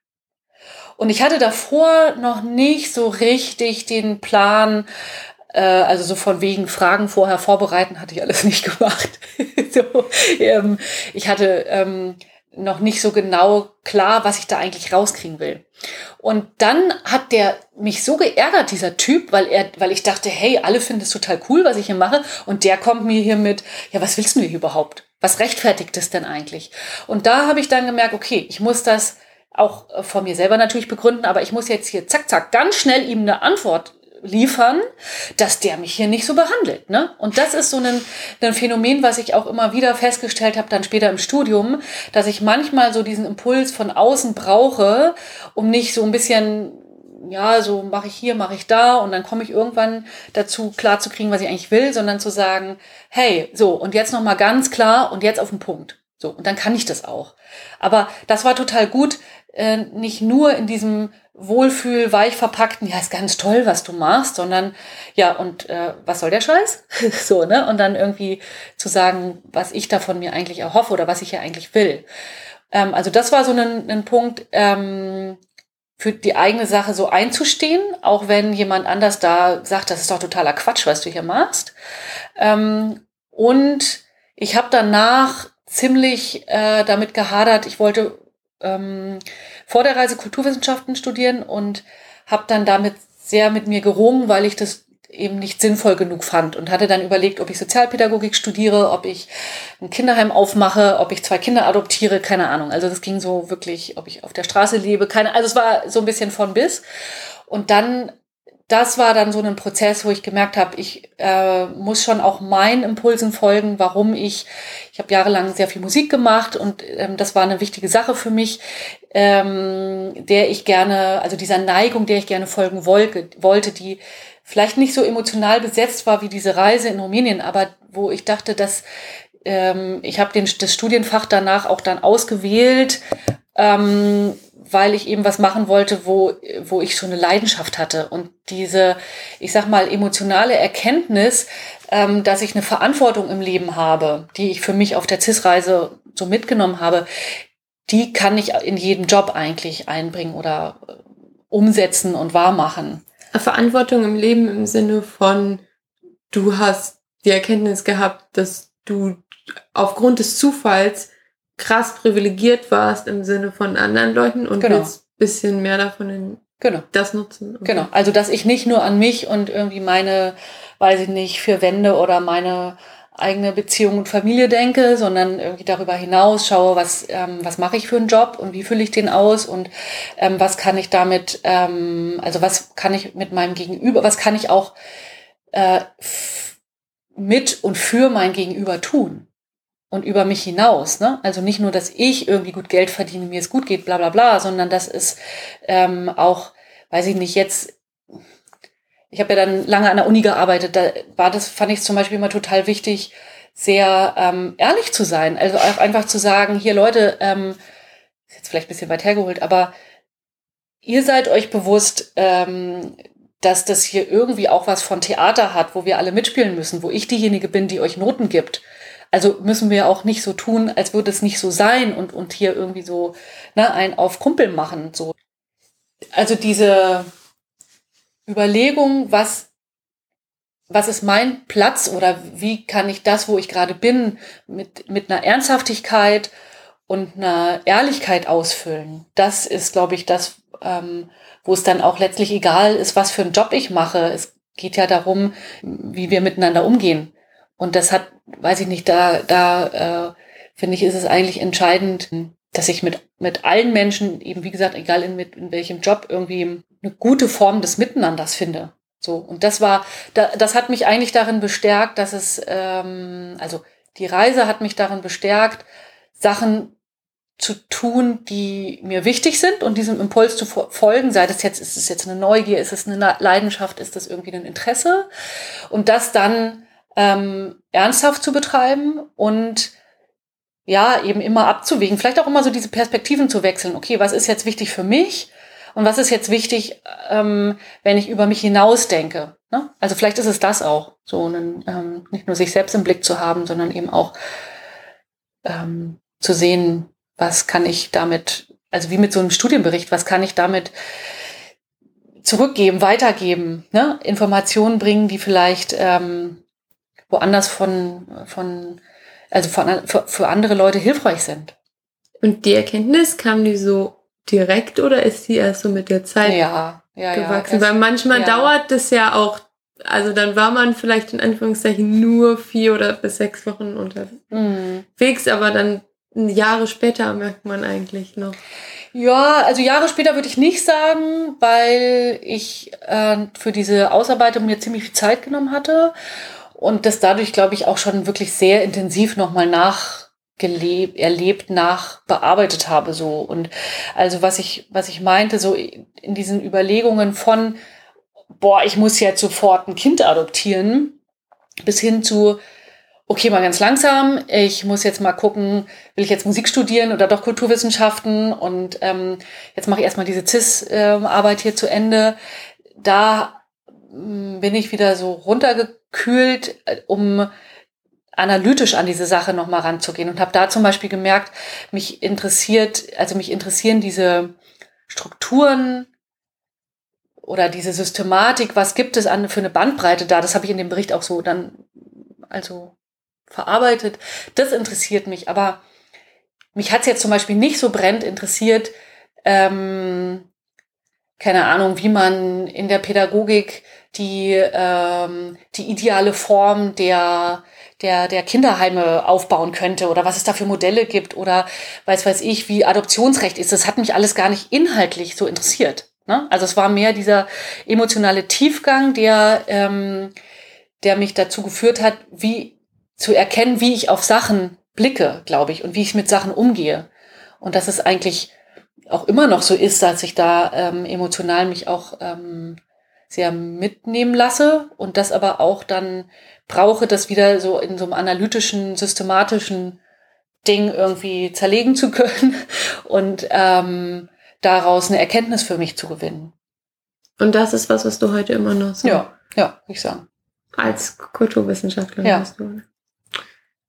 Und ich hatte davor noch nicht so richtig den Plan, äh, also so von wegen Fragen vorher vorbereiten, hatte ich alles nicht gemacht. so, ähm, ich hatte ähm, noch nicht so genau klar, was ich da eigentlich rauskriegen will. Und dann hat der mich so geärgert, dieser Typ, weil er, weil ich dachte, hey, alle finden es total cool, was ich hier mache. Und der kommt mir hier mit, ja, was willst du hier überhaupt? Was rechtfertigt es denn eigentlich? Und da habe ich dann gemerkt, okay, ich muss das auch von mir selber natürlich begründen, aber ich muss jetzt hier zack, zack, ganz schnell ihm eine Antwort liefern, dass der mich hier nicht so behandelt. Ne? Und das ist so ein, ein Phänomen, was ich auch immer wieder festgestellt habe, dann später im Studium, dass ich manchmal so diesen Impuls von außen brauche, um nicht so ein bisschen ja, so mache ich hier, mache ich da und dann komme ich irgendwann dazu, klar zu kriegen, was ich eigentlich will, sondern zu sagen, hey, so, und jetzt nochmal ganz klar und jetzt auf den Punkt. So, und dann kann ich das auch. Aber das war total gut, äh, nicht nur in diesem Wohlfühl, weich verpackten, ja, ist ganz toll, was du machst, sondern ja, und äh, was soll der Scheiß? so, ne? Und dann irgendwie zu sagen, was ich davon mir eigentlich erhoffe oder was ich ja eigentlich will. Ähm, also das war so ein, ein Punkt, ähm, für die eigene Sache so einzustehen, auch wenn jemand anders da sagt, das ist doch totaler Quatsch, was du hier machst. Ähm, und ich habe danach ziemlich äh, damit gehadert, ich wollte ähm, vor der Reise Kulturwissenschaften studieren und habe dann damit sehr mit mir gerungen, weil ich das eben nicht sinnvoll genug fand und hatte dann überlegt, ob ich Sozialpädagogik studiere, ob ich ein Kinderheim aufmache, ob ich zwei Kinder adoptiere, keine Ahnung. Also das ging so wirklich, ob ich auf der Straße lebe, keine, also es war so ein bisschen von bis. Und dann das war dann so ein Prozess, wo ich gemerkt habe, ich äh, muss schon auch meinen Impulsen folgen, warum ich, ich habe jahrelang sehr viel Musik gemacht und ähm, das war eine wichtige Sache für mich, ähm, der ich gerne, also dieser Neigung, der ich gerne folgen wollte, wollte, die vielleicht nicht so emotional besetzt war wie diese Reise in Rumänien, aber wo ich dachte, dass ähm, ich habe das Studienfach danach auch dann ausgewählt, ähm, weil ich eben was machen wollte, wo, wo ich so eine Leidenschaft hatte. Und diese, ich sag mal, emotionale Erkenntnis, ähm, dass ich eine Verantwortung im Leben habe, die ich für mich auf der CIS-Reise so mitgenommen habe, die kann ich in jedem Job eigentlich einbringen oder äh, umsetzen und wahrmachen. Verantwortung im Leben im Sinne von, du hast die Erkenntnis gehabt, dass du aufgrund des Zufalls krass privilegiert warst im Sinne von anderen Leuten und genau. willst bisschen mehr davon in genau. das nutzen. Okay. Genau, also dass ich nicht nur an mich und irgendwie meine, weiß ich nicht, vier Wände oder meine eigene Beziehung und Familie denke, sondern irgendwie darüber hinaus schaue, was, ähm, was mache ich für einen Job und wie fülle ich den aus und ähm, was kann ich damit, ähm, also was kann ich mit meinem Gegenüber, was kann ich auch äh, mit und für mein Gegenüber tun und über mich hinaus. Ne? Also nicht nur, dass ich irgendwie gut Geld verdiene, mir es gut geht, bla bla bla, sondern dass es ähm, auch, weiß ich nicht, jetzt, ich habe ja dann lange an der Uni gearbeitet, da war das, fand ich zum Beispiel immer total wichtig, sehr ähm, ehrlich zu sein. Also auch einfach zu sagen, hier Leute, ähm, ist jetzt vielleicht ein bisschen weit hergeholt, aber ihr seid euch bewusst, ähm, dass das hier irgendwie auch was von Theater hat, wo wir alle mitspielen müssen, wo ich diejenige bin, die euch Noten gibt also müssen wir auch nicht so tun, als würde es nicht so sein und, und hier irgendwie so ne, ein auf Kumpel machen. So. Also diese Überlegung, was, was ist mein Platz oder wie kann ich das, wo ich gerade bin, mit, mit einer Ernsthaftigkeit und einer Ehrlichkeit ausfüllen. Das ist, glaube ich, das, ähm, wo es dann auch letztlich egal ist, was für einen Job ich mache. Es geht ja darum, wie wir miteinander umgehen. Und das hat, weiß ich nicht, da, da äh, finde ich, ist es eigentlich entscheidend, dass ich mit, mit allen Menschen, eben wie gesagt, egal in, mit, in welchem Job, irgendwie eine gute Form des Miteinanders finde. So, und das war, da, das hat mich eigentlich darin bestärkt, dass es, ähm, also die Reise hat mich darin bestärkt, Sachen zu tun, die mir wichtig sind und diesem Impuls zu folgen, sei das jetzt, ist es jetzt eine Neugier, ist es eine Leidenschaft, ist das irgendwie ein Interesse und das dann ähm, ernsthaft zu betreiben und ja, eben immer abzuwägen, vielleicht auch immer so diese Perspektiven zu wechseln. Okay, was ist jetzt wichtig für mich und was ist jetzt wichtig, ähm, wenn ich über mich hinaus denke? Ne? Also vielleicht ist es das auch, so einen, ähm, nicht nur sich selbst im Blick zu haben, sondern eben auch ähm, zu sehen, was kann ich damit, also wie mit so einem Studienbericht, was kann ich damit zurückgeben, weitergeben, ne? Informationen bringen, die vielleicht ähm, woanders von, von also von, für, für andere Leute hilfreich sind. Und die Erkenntnis kam die so direkt oder ist die erst so mit der Zeit ja, ja, gewachsen? ja. Weil manchmal ja. dauert das ja auch, also dann war man vielleicht in Anführungszeichen nur vier oder bis sechs Wochen unterwegs, Mhm. aber dann Jahre später merkt man eigentlich noch. Ja, also Jahre später würde ich nicht sagen, weil ich äh, für diese Ausarbeitung mir ziemlich viel Zeit genommen hatte und das dadurch, glaube ich, auch schon wirklich sehr intensiv nochmal nachgelebt, erlebt, nachbearbeitet habe so. Und also was ich, was ich meinte, so in diesen Überlegungen von, boah, ich muss jetzt sofort ein Kind adoptieren, bis hin zu, okay, mal ganz langsam, ich muss jetzt mal gucken, will ich jetzt Musik studieren oder doch Kulturwissenschaften und ähm, jetzt mache ich erstmal diese CIS-Arbeit hier zu Ende. Da bin ich wieder so runtergekühlt, äh, um analytisch an diese Sache nochmal ranzugehen und habe da zum Beispiel gemerkt, mich interessiert, also mich interessieren diese Strukturen oder diese Systematik, was gibt es an für eine Bandbreite da, das habe ich in dem Bericht auch so dann also verarbeitet. Das interessiert mich, aber mich hat es jetzt zum Beispiel nicht so brennend interessiert, ähm, keine Ahnung, wie man in der Pädagogik die, ähm, die ideale Form der, der, der Kinderheime aufbauen könnte oder was es da für Modelle gibt oder weiß weiß ich, wie Adoptionsrecht ist. Das hat mich alles gar nicht inhaltlich so interessiert. Ne? Also es war mehr dieser emotionale Tiefgang, der, ähm, der mich dazu geführt hat, wie zu erkennen, wie ich auf Sachen blicke, glaube ich, und wie ich mit Sachen umgehe. Und dass es eigentlich auch immer noch so ist, dass ich da ähm, emotional mich auch ähm, sehr mitnehmen lasse und das aber auch dann brauche, das wieder so in so einem analytischen, systematischen Ding irgendwie zerlegen zu können und ähm, daraus eine Erkenntnis für mich zu gewinnen. Und das ist was, was du heute immer noch so Ja, ja, ich sagen. als Kulturwissenschaftlerin Ja. hast du.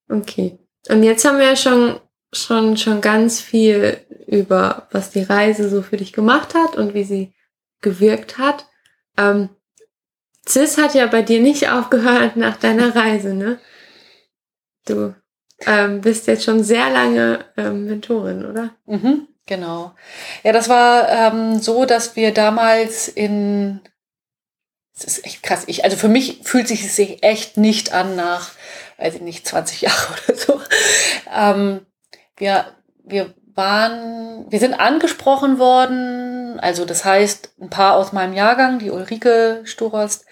Okay. Und jetzt haben wir ja schon, schon, schon ganz viel über, was die Reise so für dich gemacht hat und wie sie gewirkt hat. Ähm, CIS hat ja bei dir nicht aufgehört nach deiner Reise, ne? Du ähm, bist jetzt schon sehr lange ähm, Mentorin, oder? Mhm, genau. Ja, das war ähm, so, dass wir damals in es ist echt krass. Ich, also für mich fühlt sich es sich echt nicht an nach, weiß ich nicht, 20 Jahre oder so. Ähm, wir, wir waren, wir sind angesprochen worden, also das heißt, ein paar aus meinem Jahrgang, die Ulrike Sturost,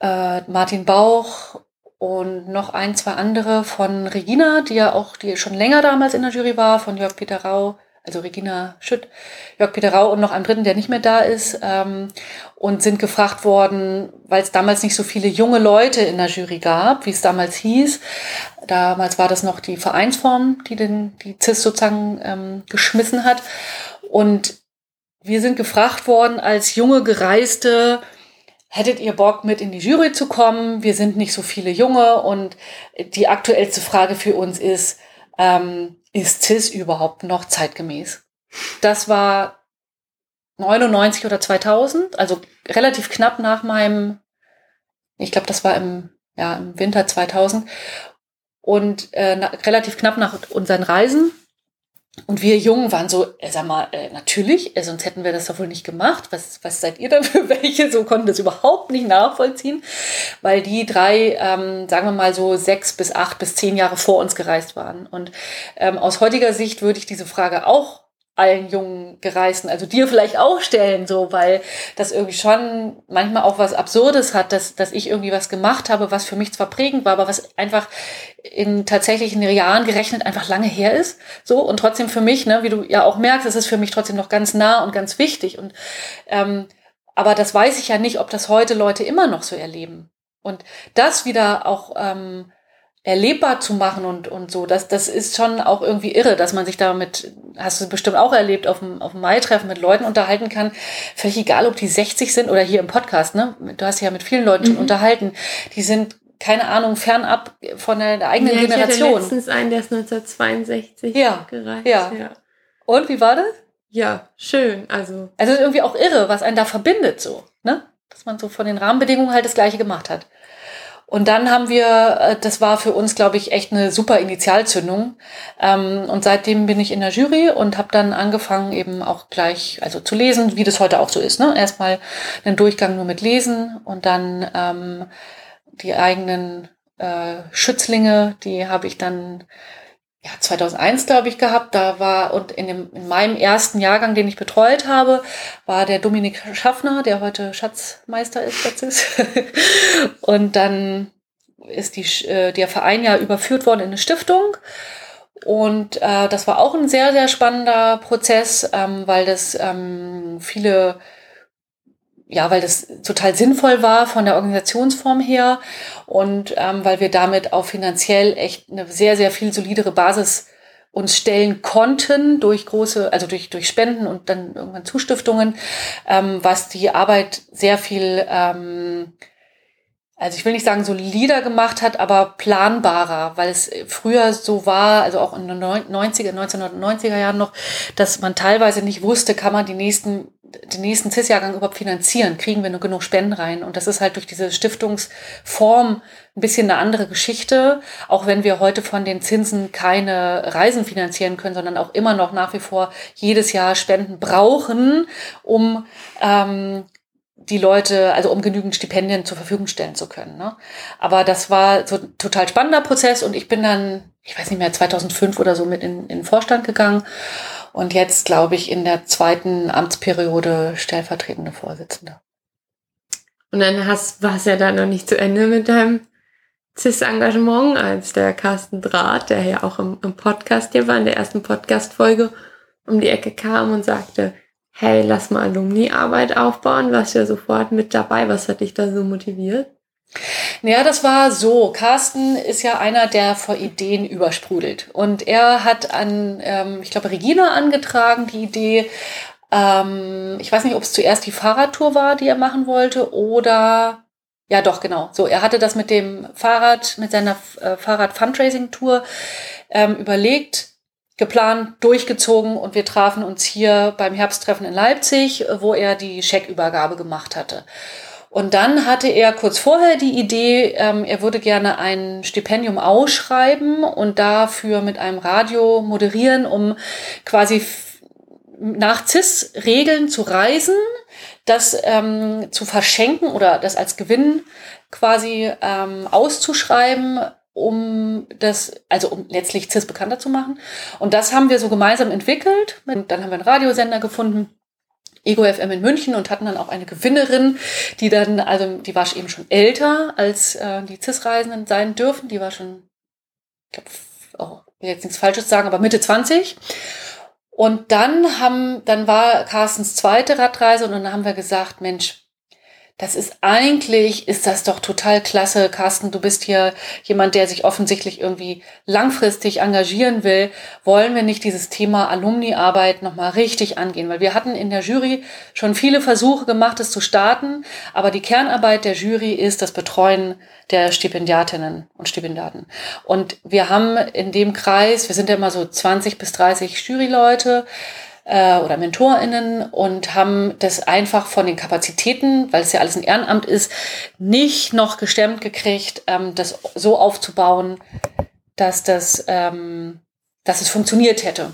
äh, Martin Bauch und noch ein, zwei andere von Regina, die ja auch, die schon länger damals in der Jury war, von Jörg Peter Rau, also Regina Schütt, Jörg Peter Rau und noch einem dritten, der nicht mehr da ist, ähm, und sind gefragt worden, weil es damals nicht so viele junge Leute in der Jury gab, wie es damals hieß. Damals war das noch die Vereinsform, die den, die CIS sozusagen ähm, geschmissen hat. Und wir sind gefragt worden als junge Gereiste, hättet ihr Bock mit in die Jury zu kommen? Wir sind nicht so viele Junge und die aktuellste Frage für uns ist, ähm, ist CIS überhaupt noch zeitgemäß? Das war 99 oder 2000, also relativ knapp nach meinem, ich glaube, das war im, ja, im Winter 2000 und äh, na, relativ knapp nach unseren Reisen. Und wir Jungen waren so, äh, sag mal, äh, natürlich, äh, sonst hätten wir das doch wohl nicht gemacht. Was, was seid ihr denn für welche? So konnten das überhaupt nicht nachvollziehen, weil die drei, ähm, sagen wir mal so sechs bis acht bis zehn Jahre vor uns gereist waren. Und ähm, aus heutiger Sicht würde ich diese Frage auch allen jungen Gereisten, also dir vielleicht auch stellen, so, weil das irgendwie schon manchmal auch was Absurdes hat, dass, dass ich irgendwie was gemacht habe, was für mich zwar prägend war, aber was einfach in tatsächlich in Jahren gerechnet einfach lange her ist, so, und trotzdem für mich, ne, wie du ja auch merkst, ist es für mich trotzdem noch ganz nah und ganz wichtig. Und, ähm, aber das weiß ich ja nicht, ob das heute Leute immer noch so erleben. Und das wieder auch, ähm, erlebbar zu machen und, und so, das, das ist schon auch irgendwie irre, dass man sich damit, hast du bestimmt auch erlebt, auf dem, auf dem Mai-Treffen mit Leuten unterhalten kann. Völlig egal, ob die 60 sind oder hier im Podcast, ne? Du hast ja mit vielen Leuten schon Mhm. unterhalten. Die sind, keine Ahnung, fernab von der, der eigenen ja, Ich hatte Generation. letztens einen, der ist 1962 Ja, gereist. ja. ja. Und wie war das? Ja, schön. Also, Also irgendwie auch irre, was einen da verbindet, so, ne? Dass man so von den Rahmenbedingungen halt das Gleiche gemacht hat. Und dann haben wir, äh, das war für uns, glaube ich, echt eine super Initialzündung. Ähm, und seitdem bin ich in der Jury und habe dann angefangen, eben auch gleich, also zu lesen, wie das heute auch so ist. Ne? Erstmal einen Durchgang nur mit Lesen und dann ähm, die eigenen äh, Schützlinge, die habe ich dann ja, 2001, glaube ich, gehabt. Da war, und in, dem, in meinem ersten Jahrgang, den ich betreut habe, war der Dominik Schaffner, der heute Schatzmeister ist CIS. und dann ist die, äh, der Verein ja überführt worden in eine Stiftung. Und äh, das war auch ein sehr, sehr spannender Prozess, ähm, weil das ähm, viele ja, weil das total sinnvoll war von der Organisationsform her und ähm, weil wir damit auch finanziell echt eine sehr, sehr viel solidere Basis uns stellen konnten durch große, also durch, durch Spenden und dann irgendwann Zustiftungen, ähm, was die Arbeit sehr viel, ähm, also ich will nicht sagen solider gemacht hat, aber planbarer, weil es früher so war, also auch in den 90er, 1990er Jahren noch, dass man teilweise nicht wusste, kann man die nächsten den nächsten CIS-Jahrgang überhaupt finanzieren? Kriegen wir nur genug Spenden rein? Und das ist halt durch diese Stiftungsform ein bisschen eine andere Geschichte, auch wenn wir heute von den Zinsen keine Reisen finanzieren können, sondern auch immer noch nach wie vor jedes Jahr Spenden brauchen, um ähm, die Leute, also um genügend Stipendien zur Verfügung stellen zu können. Ne? Aber das war so ein total spannender Prozess und ich bin dann, ich weiß nicht mehr, 2005 oder so mit in, in den Vorstand gegangen und jetzt, glaube ich, in der zweiten Amtsperiode stellvertretende Vorsitzende. Und dann hast, war es ja dann noch nicht zu Ende mit deinem CIS-Engagement, als der Carsten Draht, der ja auch im, im Podcast hier war, in der ersten Podcast-Folge, um die Ecke kam und sagte, hey, lass mal Alumni-Arbeit aufbauen, warst ja sofort mit dabei. Was hat dich da so motiviert? Ja, das war so. Carsten ist ja einer, der vor Ideen übersprudelt. Und er hat an, ähm, ich glaube, Regina angetragen, die Idee, ähm, ich weiß nicht, ob es zuerst die Fahrradtour war, die er machen wollte, oder ja, doch, genau. So, er hatte das mit dem Fahrrad, mit seiner äh, Fahrrad-Fundraising-Tour ähm, überlegt, geplant, durchgezogen und wir trafen uns hier beim Herbsttreffen in Leipzig, wo er die Scheckübergabe gemacht hatte. Und dann hatte er kurz vorher die Idee, ähm, er würde gerne ein Stipendium ausschreiben und dafür mit einem Radio moderieren, um quasi nach CIS-Regeln zu reisen, das ähm, zu verschenken oder das als Gewinn quasi ähm, auszuschreiben, um das, also um letztlich CIS bekannter zu machen. Und das haben wir so gemeinsam entwickelt. Und dann haben wir einen Radiosender gefunden Ego FM in München und hatten dann auch eine Gewinnerin, die dann, also die war eben schon älter, als äh, die CIS-Reisenden sein dürfen. Die war schon, ich glaube, oh, will jetzt nichts Falsches sagen, aber Mitte 20. Und dann haben, dann war Carstens zweite Radreise und dann haben wir gesagt, Mensch, das ist eigentlich, ist das doch total klasse. Carsten, du bist hier jemand, der sich offensichtlich irgendwie langfristig engagieren will. Wollen wir nicht dieses Thema Alumni-Arbeit nochmal richtig angehen? Weil wir hatten in der Jury schon viele Versuche gemacht, es zu starten. Aber die Kernarbeit der Jury ist das Betreuen der Stipendiatinnen und Stipendiaten. Und wir haben in dem Kreis, wir sind ja immer so 20 bis 30 Juryleute, äh, oder MentorInnen und haben das einfach von den Kapazitäten, weil es ja alles ein Ehrenamt ist, nicht noch gestemmt gekriegt, ähm, das so aufzubauen, dass das, ähm, dass es funktioniert hätte.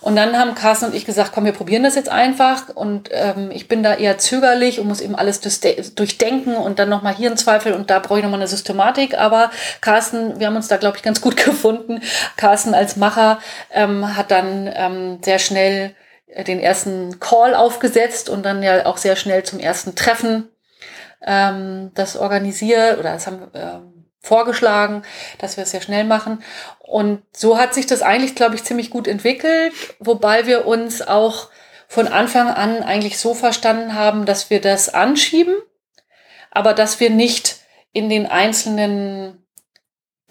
Und dann haben Carsten und ich gesagt, komm, wir probieren das jetzt einfach. Und ähm, ich bin da eher zögerlich und muss eben alles durchdenken und dann nochmal hier ein Zweifel und da brauche ich nochmal eine Systematik. Aber Carsten, wir haben uns da, glaube ich, ganz gut gefunden. Carsten als Macher ähm, hat dann ähm, sehr schnell äh, den ersten Call aufgesetzt und dann ja auch sehr schnell zum ersten Treffen ähm, das organisiert oder das haben ähm, vorgeschlagen, dass wir es sehr schnell machen. Und so hat sich das eigentlich, glaube ich, ziemlich gut entwickelt, wobei wir uns auch von Anfang an eigentlich so verstanden haben, dass wir das anschieben, aber dass wir nicht in den einzelnen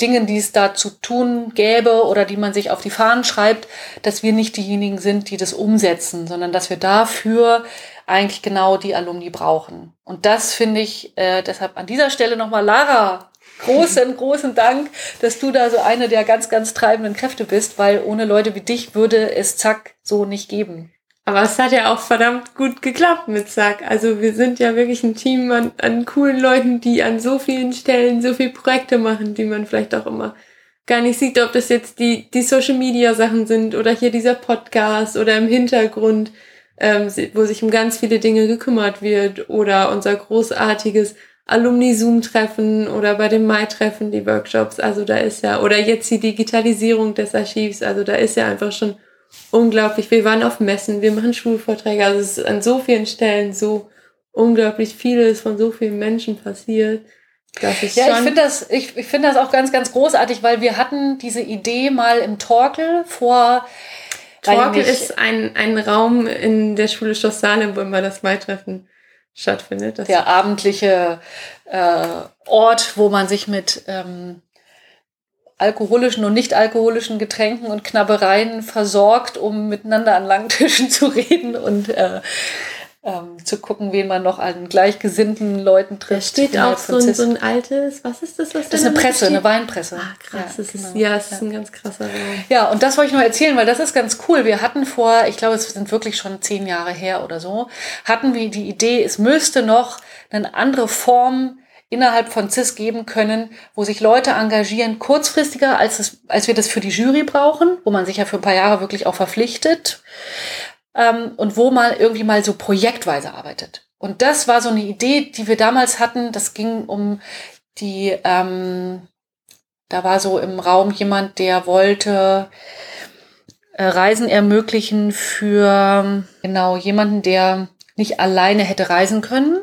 Dingen, die es da zu tun gäbe oder die man sich auf die Fahnen schreibt, dass wir nicht diejenigen sind, die das umsetzen, sondern dass wir dafür eigentlich genau die Alumni brauchen. Und das finde ich äh, deshalb an dieser Stelle nochmal Lara großen, großen Dank, dass du da so eine der ganz, ganz treibenden Kräfte bist, weil ohne Leute wie dich würde es zack so nicht geben. Aber es hat ja auch verdammt gut geklappt mit Zack. Also wir sind ja wirklich ein Team an, an coolen Leuten, die an so vielen Stellen so viele Projekte machen, die man vielleicht auch immer gar nicht sieht, ob das jetzt die, die Social Media Sachen sind oder hier dieser Podcast oder im Hintergrund, ähm, wo sich um ganz viele Dinge gekümmert wird oder unser großartiges Alumni-Zoom-Treffen oder bei dem Mai-Treffen die Workshops. Also da ist ja, oder jetzt die Digitalisierung des Archivs. Also da ist ja einfach schon unglaublich. Wir waren auf Messen, wir machen Schulvorträge. Also es ist an so vielen Stellen so unglaublich vieles von so vielen Menschen passiert. Das ist ja, ich finde das, ich, ich finde das auch ganz, ganz großartig, weil wir hatten diese Idee mal im Torkel vor. Torkel ist ein, ein Raum in der Schule Schloss Salem, wo immer das Mai-Treffen stattfindet. Das der abendliche äh, Ort, wo man sich mit ähm, alkoholischen und nicht alkoholischen Getränken und Knabbereien versorgt, um miteinander an langen Tischen zu reden und äh, ähm, zu gucken, wen man noch an gleichgesinnten Leuten trifft. Da steht auch so ein, so ein, altes, was ist das? Was das ist eine Presse, steht? eine Weinpresse. Ah, krass. Ja, das genau. ist, ja, es ist ein ganz krasser Raum. Ja, und das wollte ich noch erzählen, weil das ist ganz cool. Wir hatten vor, ich glaube, es sind wirklich schon zehn Jahre her oder so, hatten wir die Idee, es müsste noch eine andere Form innerhalb von CIS geben können, wo sich Leute engagieren, kurzfristiger, als, es, als wir das für die Jury brauchen, wo man sich ja für ein paar Jahre wirklich auch verpflichtet ähm, und wo man irgendwie mal so projektweise arbeitet. Und das war so eine Idee, die wir damals hatten. Das ging um die, ähm, da war so im Raum jemand, der wollte äh, Reisen ermöglichen für genau jemanden, der nicht alleine hätte reisen können.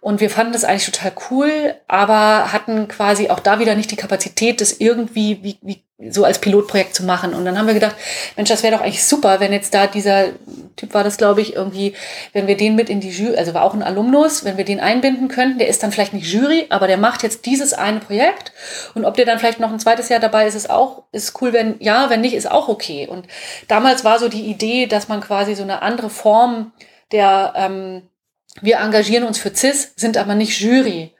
Und wir fanden das eigentlich total cool, aber hatten quasi auch da wieder nicht die Kapazität, das irgendwie wie, wie so als Pilotprojekt zu machen. Und dann haben wir gedacht, Mensch, das wäre doch eigentlich super, wenn jetzt da dieser Typ war das, glaube ich, irgendwie, wenn wir den mit in die Jury, also war auch ein Alumnus, wenn wir den einbinden könnten, der ist dann vielleicht nicht Jury, aber der macht jetzt dieses eine Projekt. Und ob der dann vielleicht noch ein zweites Jahr dabei ist, ist auch, ist cool, wenn ja, wenn nicht, ist auch okay. Und damals war so die Idee, dass man quasi so eine andere Form der, ähm, wir engagieren uns für CIS, sind aber nicht Jury,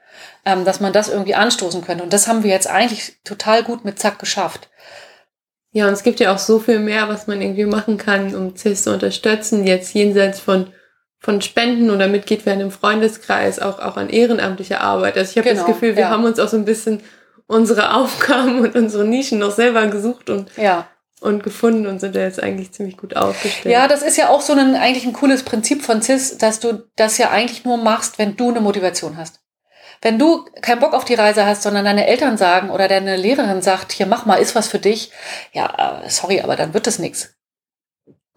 ähm, dass man das irgendwie anstoßen könnte. Und das haben wir jetzt eigentlich total gut mit Zack geschafft. Ja, und es gibt ja auch so viel mehr, was man irgendwie machen kann, um CIS zu unterstützen, jetzt jenseits von von Spenden oder Mitglied werden im Freundeskreis, auch, auch an ehrenamtlicher Arbeit. Also ich habe genau, das Gefühl, wir ja. haben uns auch so ein bisschen unsere Aufgaben und unsere Nischen noch selber gesucht und ja und gefunden und sind da jetzt eigentlich ziemlich gut aufgestellt. Ja, das ist ja auch so ein eigentlich ein cooles Prinzip von CIS, dass du das ja eigentlich nur machst, wenn du eine Motivation hast. Wenn du keinen Bock auf die Reise hast, sondern deine Eltern sagen oder deine Lehrerin sagt, hier mach mal, ist was für dich, ja, äh, sorry, aber dann wird das nichts.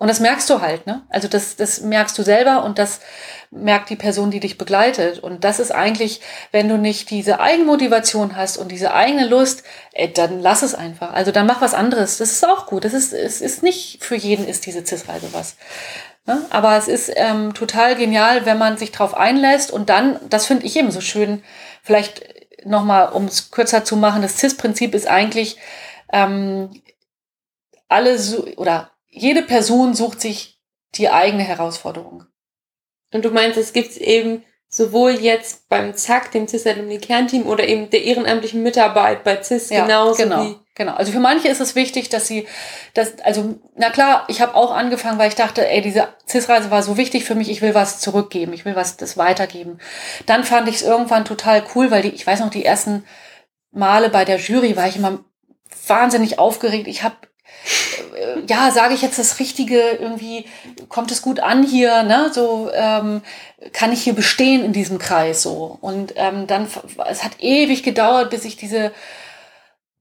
Und das merkst du halt, ne? Also das, das merkst du selber und das merkt die Person, die dich begleitet. Und das ist eigentlich, wenn du nicht diese Eigenmotivation hast und diese eigene Lust, ey, äh, dann lass es einfach. Also dann mach was anderes. Das ist auch gut. Das ist, es ist nicht für jeden ist diese CIS-Reise was. Ne? Aber es ist ähm, total genial, wenn man sich drauf einlässt und dann, das finde ich eben so schön, vielleicht nochmal, um es kürzer zu machen, das CIS-Prinzip ist eigentlich, ähm, alle so, oder jede Person sucht sich die eigene Herausforderung. Und du meinst, es gibt eben sowohl jetzt beim ZAK, dem CIS Alumni Kernteam oder eben der ehrenamtlichen Mitarbeit bei CIS ja, genauso genau, wie genau. Also für manche ist es wichtig, dass sie das also na klar, ich habe auch angefangen, weil ich dachte, ey, diese CIS Reise war so wichtig für mich, ich will was zurückgeben, ich will was das weitergeben. Dann fand ich es irgendwann total cool, weil die ich weiß noch die ersten Male bei der Jury war ich immer wahnsinnig aufgeregt. Ich habe ja, sage ich jetzt das Richtige, irgendwie kommt es gut an hier, ne? So ähm, kann ich hier bestehen in diesem Kreis so. Und ähm, dann, es hat ewig gedauert, bis ich diese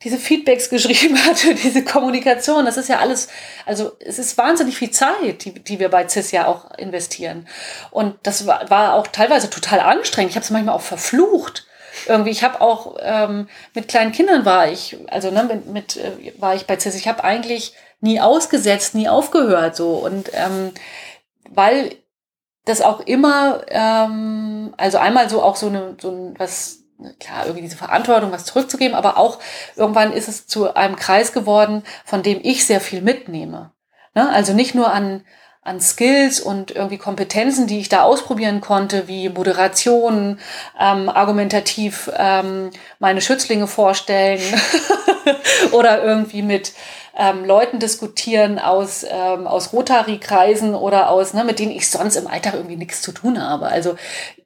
diese Feedbacks geschrieben hatte, diese Kommunikation, das ist ja alles, also es ist wahnsinnig viel Zeit, die, die wir bei CIS ja auch investieren. Und das war, war auch teilweise total anstrengend. Ich habe es manchmal auch verflucht irgendwie, ich habe auch ähm, mit kleinen Kindern war ich, also ne, mit, mit äh, war ich bei CIS. Ich habe eigentlich nie ausgesetzt, nie aufgehört so und ähm, weil das auch immer, ähm, also einmal so auch so eine so ein was klar, irgendwie diese Verantwortung, was zurückzugeben, aber auch irgendwann ist es zu einem Kreis geworden, von dem ich sehr viel mitnehme. Ne? Also nicht nur an, an Skills und irgendwie Kompetenzen, die ich da ausprobieren konnte, wie Moderation, ähm, argumentativ ähm, meine Schützlinge vorstellen oder irgendwie mit ähm, Leuten diskutieren aus, ähm, aus Rotary-Kreisen oder aus, ne, mit denen ich sonst im Alltag irgendwie nichts zu tun habe. Also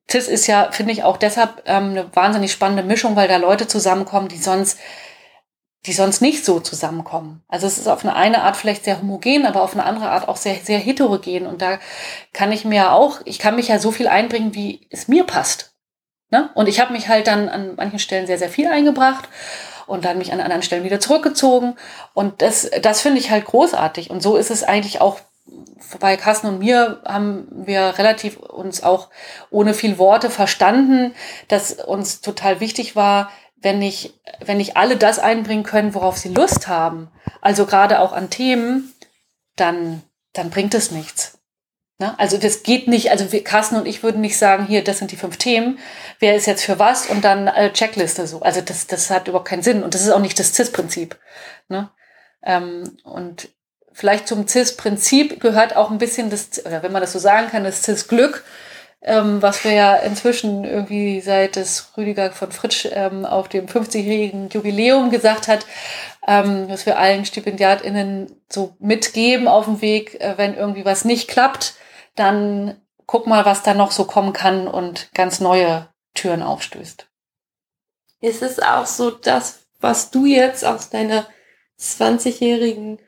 CIS ist ja, finde ich, auch deshalb ähm, eine wahnsinnig spannende Mischung, weil da Leute zusammenkommen, die sonst die sonst nicht so zusammenkommen. Also es ist auf eine, eine Art vielleicht sehr homogen, aber auf eine andere Art auch sehr, sehr heterogen. Und da kann ich mir auch, ich kann mich ja so viel einbringen, wie es mir passt. Ne? Und ich habe mich halt dann an manchen Stellen sehr, sehr viel eingebracht und dann mich an anderen Stellen wieder zurückgezogen. Und das, das finde ich halt großartig. Und so ist es eigentlich auch bei Carsten und mir haben wir relativ uns auch ohne viel Worte verstanden, dass uns total wichtig war, wenn nicht, wenn nicht alle das einbringen können, worauf sie Lust haben, also gerade auch an Themen, dann, dann bringt es nichts. Ne? Also das geht nicht, also wir, Carsten und ich würden nicht sagen, hier, das sind die fünf Themen, wer ist jetzt für was und dann äh, Checkliste so. Also das, das hat überhaupt keinen Sinn und das ist auch nicht das CIS-Prinzip. Ne? Ähm, und vielleicht zum CIS-Prinzip gehört auch ein bisschen das, oder wenn man das so sagen kann, das CIS-Glück, ähm, was wir ja inzwischen irgendwie seit das Rüdiger von Fritsch ähm, auf dem 50-jährigen Jubiläum gesagt hat, ähm, dass wir allen StipendiatInnen so mitgeben auf dem Weg, äh, wenn irgendwie was nicht klappt, dann guck mal, was da noch so kommen kann und ganz neue Türen aufstößt. Ist es auch so das, was du jetzt aus deiner 20-jährigen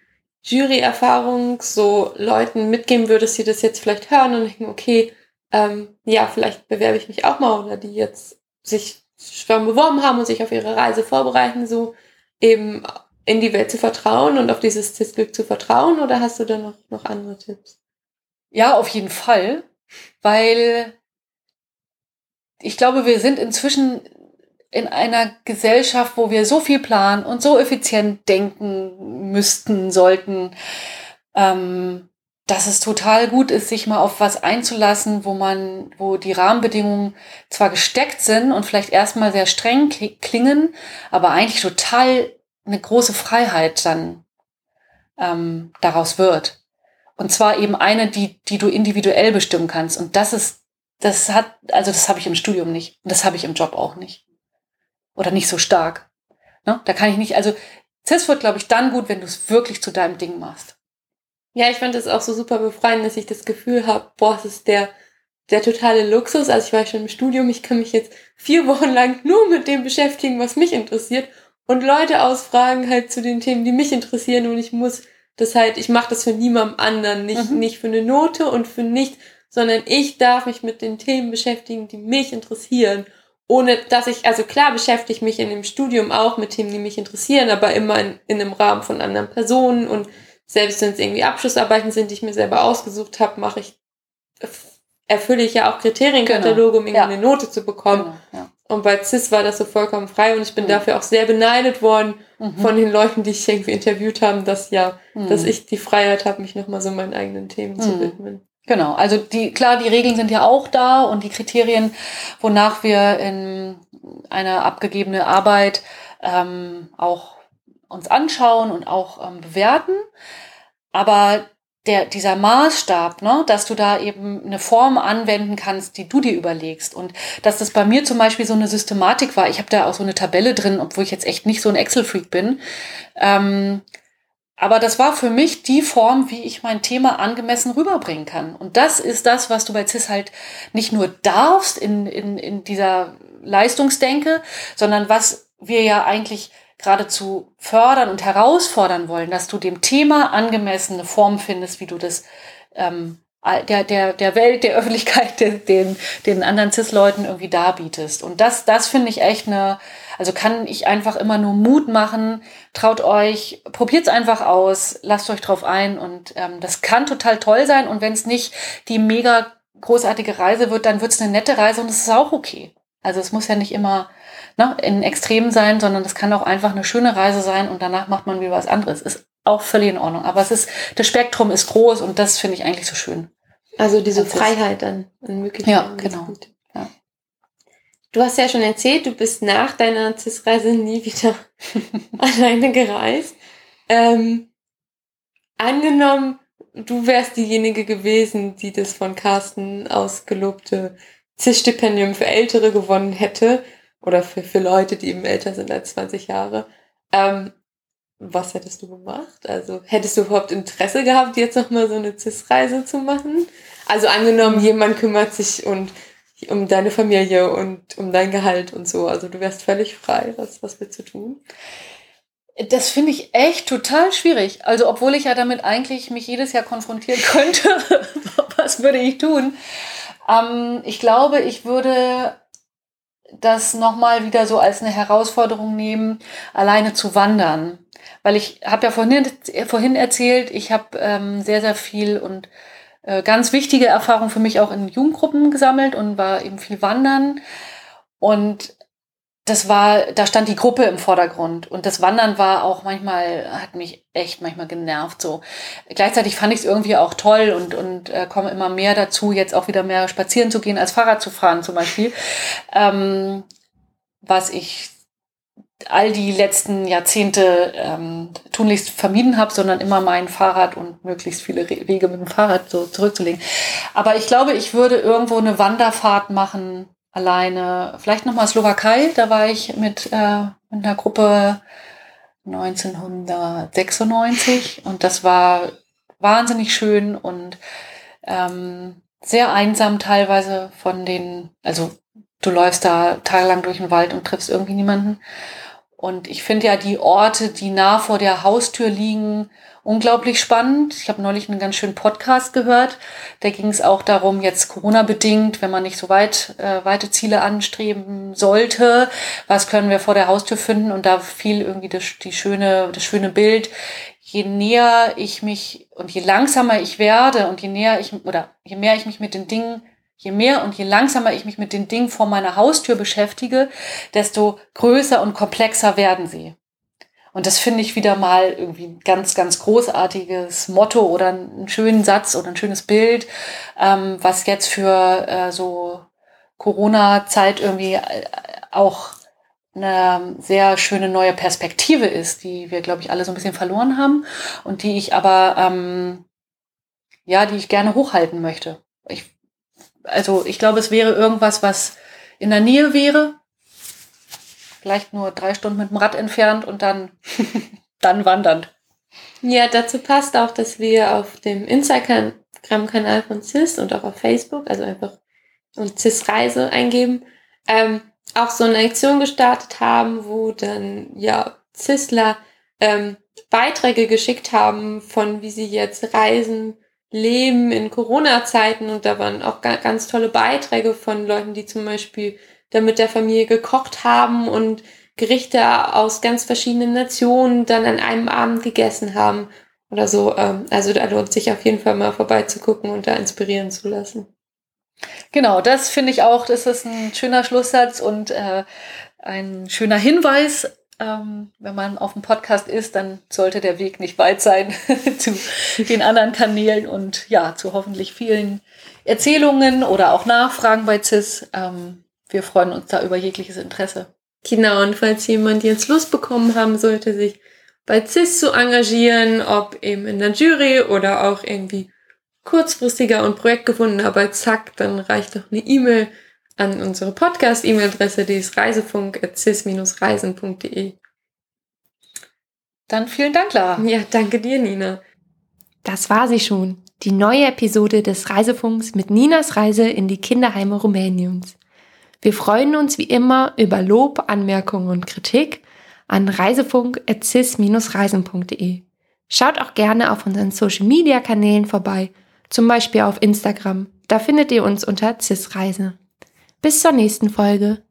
Jury-Erfahrung so Leuten mitgeben würdest, die das jetzt vielleicht hören und denken, okay, ähm, ja, vielleicht bewerbe ich mich auch mal oder die jetzt sich schon beworben haben und sich auf ihre Reise vorbereiten, so eben in die Welt zu vertrauen und auf dieses CIS-Glück zu vertrauen oder hast du da noch, noch andere Tipps? Ja, auf jeden Fall, weil ich glaube, wir sind inzwischen in einer Gesellschaft, wo wir so viel planen und so effizient denken müssten, sollten, ähm, dass es total gut ist, sich mal auf was einzulassen, wo man, wo die Rahmenbedingungen zwar gesteckt sind und vielleicht erstmal sehr streng klingen, aber eigentlich total eine große Freiheit dann ähm, daraus wird. Und zwar eben eine, die, die du individuell bestimmen kannst. Und das ist, das hat, also das habe ich im Studium nicht. Und das habe ich im Job auch nicht. Oder nicht so stark. Ne? Da kann ich nicht, also CIS wird, glaube ich, dann gut, wenn du es wirklich zu deinem Ding machst. Ja, ich fand es auch so super befreiend, dass ich das Gefühl habe, boah, es ist der, der totale Luxus. Also ich war schon im Studium, ich kann mich jetzt vier Wochen lang nur mit dem beschäftigen, was mich interessiert und Leute ausfragen halt zu den Themen, die mich interessieren und ich muss das halt, ich mache das für niemandem anderen, nicht, mhm. nicht für eine Note und für nichts, sondern ich darf mich mit den Themen beschäftigen, die mich interessieren. Ohne dass ich, also klar beschäftige ich mich in dem Studium auch mit Themen, die mich interessieren, aber immer in, in einem Rahmen von anderen Personen und selbst wenn es irgendwie Abschlussarbeiten sind, die ich mir selber ausgesucht habe, mache ich, erfülle ich ja auch Kriterienkataloge, um irgendwie ja. eine Note zu bekommen. Genau, ja. Und bei CIS war das so vollkommen frei und ich bin mhm. dafür auch sehr beneidet worden mhm. von den Leuten, die ich irgendwie interviewt haben, dass ja, mhm. dass ich die Freiheit habe, mich nochmal so meinen eigenen Themen zu mhm. widmen. Genau, also die, klar, die Regeln sind ja auch da und die Kriterien, wonach wir in eine abgegebene Arbeit ähm, auch uns anschauen und auch ähm, bewerten. Aber der, dieser Maßstab, ne, dass du da eben eine Form anwenden kannst, die du dir überlegst. Und dass das bei mir zum Beispiel so eine Systematik war. Ich habe da auch so eine Tabelle drin, obwohl ich jetzt echt nicht so ein Excel-Freak bin. Ähm, aber das war für mich die Form, wie ich mein Thema angemessen rüberbringen kann. Und das ist das, was du bei CIS halt nicht nur darfst in, in, in dieser Leistungsdenke, sondern was wir ja eigentlich geradezu fördern und herausfordern wollen, dass du dem Thema angemessene Form findest, wie du das ähm, der, der, der Welt, der Öffentlichkeit, den, den, den anderen CIS-Leuten irgendwie darbietest. Und das, das finde ich echt eine, also kann ich einfach immer nur Mut machen, traut euch, probiert's einfach aus, lasst euch drauf ein und ähm, das kann total toll sein. Und wenn es nicht die mega großartige Reise wird, dann wird's eine nette Reise und es ist auch okay. Also es muss ja nicht immer ne, in Extremen sein, sondern es kann auch einfach eine schöne Reise sein und danach macht man wieder was anderes. Ist auch völlig in Ordnung. Aber es ist, das Spektrum ist groß und das finde ich eigentlich so schön. Also diese das Freiheit dann in Möglichkeiten. Ja, genau. Ja. Du hast ja schon erzählt, du bist nach deiner CIS-Reise nie wieder alleine gereist. Ähm, angenommen, du wärst diejenige gewesen, die das von Carsten ausgelobte CIS-Stipendium für Ältere gewonnen hätte oder für, für Leute, die eben älter sind als 20 Jahre. Ähm, was hättest du gemacht? Also hättest du überhaupt Interesse gehabt, jetzt nochmal so eine CIS-Reise zu machen? Also angenommen, jemand kümmert sich und um deine Familie und um dein Gehalt und so. Also du wärst völlig frei, was, was willst du tun? Das finde ich echt total schwierig. Also, obwohl ich ja damit eigentlich mich jedes Jahr konfrontieren könnte, was würde ich tun? Ähm, ich glaube, ich würde das nochmal wieder so als eine Herausforderung nehmen, alleine zu wandern. Weil ich habe ja vorhin, vorhin erzählt, ich habe ähm, sehr, sehr viel und äh, ganz wichtige Erfahrungen für mich auch in Jugendgruppen gesammelt und war eben viel wandern. Und das war, da stand die Gruppe im Vordergrund und das Wandern war auch manchmal, hat mich echt manchmal genervt so. Gleichzeitig fand ich es irgendwie auch toll und, und äh, komme immer mehr dazu, jetzt auch wieder mehr spazieren zu gehen, als Fahrrad zu fahren zum Beispiel. Ähm, was ich all die letzten Jahrzehnte ähm, tunlichst vermieden habe, sondern immer mein Fahrrad und möglichst viele Wege mit dem Fahrrad so zurückzulegen. Aber ich glaube, ich würde irgendwo eine Wanderfahrt machen, alleine, vielleicht nochmal Slowakei, da war ich mit, äh, mit einer Gruppe 1996 und das war wahnsinnig schön und ähm, sehr einsam teilweise von den, also du läufst da tagelang durch den Wald und triffst irgendwie niemanden. Und ich finde ja die Orte, die nah vor der Haustür liegen, unglaublich spannend. Ich habe neulich einen ganz schönen Podcast gehört. Da ging es auch darum, jetzt Corona-bedingt, wenn man nicht so weit äh, weite Ziele anstreben sollte, was können wir vor der Haustür finden? Und da fiel irgendwie das, die schöne, das schöne Bild. Je näher ich mich und je langsamer ich werde und je näher ich oder je mehr ich mich mit den Dingen Je mehr und je langsamer ich mich mit den Dingen vor meiner Haustür beschäftige, desto größer und komplexer werden sie. Und das finde ich wieder mal irgendwie ein ganz, ganz großartiges Motto oder einen schönen Satz oder ein schönes Bild, ähm, was jetzt für äh, so Corona-Zeit irgendwie äh, auch eine sehr schöne neue Perspektive ist, die wir, glaube ich, alle so ein bisschen verloren haben und die ich aber, ähm, ja, die ich gerne hochhalten möchte. Ich, also ich glaube, es wäre irgendwas, was in der Nähe wäre, vielleicht nur drei Stunden mit dem Rad entfernt und dann, dann wandernd. Ja, dazu passt auch, dass wir auf dem Instagram-Kanal von CIS und auch auf Facebook, also einfach und CIS Reise eingeben, ähm, auch so eine Aktion gestartet haben, wo dann ja CISler ähm, Beiträge geschickt haben von wie sie jetzt reisen, leben in Corona-Zeiten und da waren auch ganz tolle Beiträge von Leuten, die zum Beispiel da mit der Familie gekocht haben und Gerichte aus ganz verschiedenen Nationen dann an einem Abend gegessen haben oder so. Ähm, also da lohnt sich auf jeden Fall mal vorbeizugucken und da inspirieren zu lassen. Genau, das finde ich auch, das ist ein schöner Schlusssatz und äh, ein schöner Hinweis. Ähm, wenn man auf dem Podcast ist, dann sollte der Weg nicht weit sein zu den anderen Kanälen und ja, zu hoffentlich vielen Erzählungen oder auch Nachfragen bei CIS. Ähm, wir freuen uns da über jegliches Interesse. Genau, und falls jemand jetzt Lust bekommen haben sollte, sich bei CIS zu engagieren, ob eben in der Jury oder auch irgendwie kurzfristiger und projektgebundener bei Zack, dann reicht doch eine E-Mail an unsere Podcast-E-Mail-Adresse, die ist reisefunk.cis-reisen.de. Dann vielen Dank, Lara. Ja, danke dir, Nina. Das war sie schon, die neue Episode des Reisefunks mit Ninas Reise in die Kinderheime Rumäniens. Wir freuen uns wie immer über Lob, Anmerkungen und Kritik an reisefunk.cis-reisen.de. Schaut auch gerne auf unseren Social Media Kanälen vorbei, zum Beispiel auf Instagram. Da findet ihr uns unter CIS Reise. Bis zur nächsten Folge.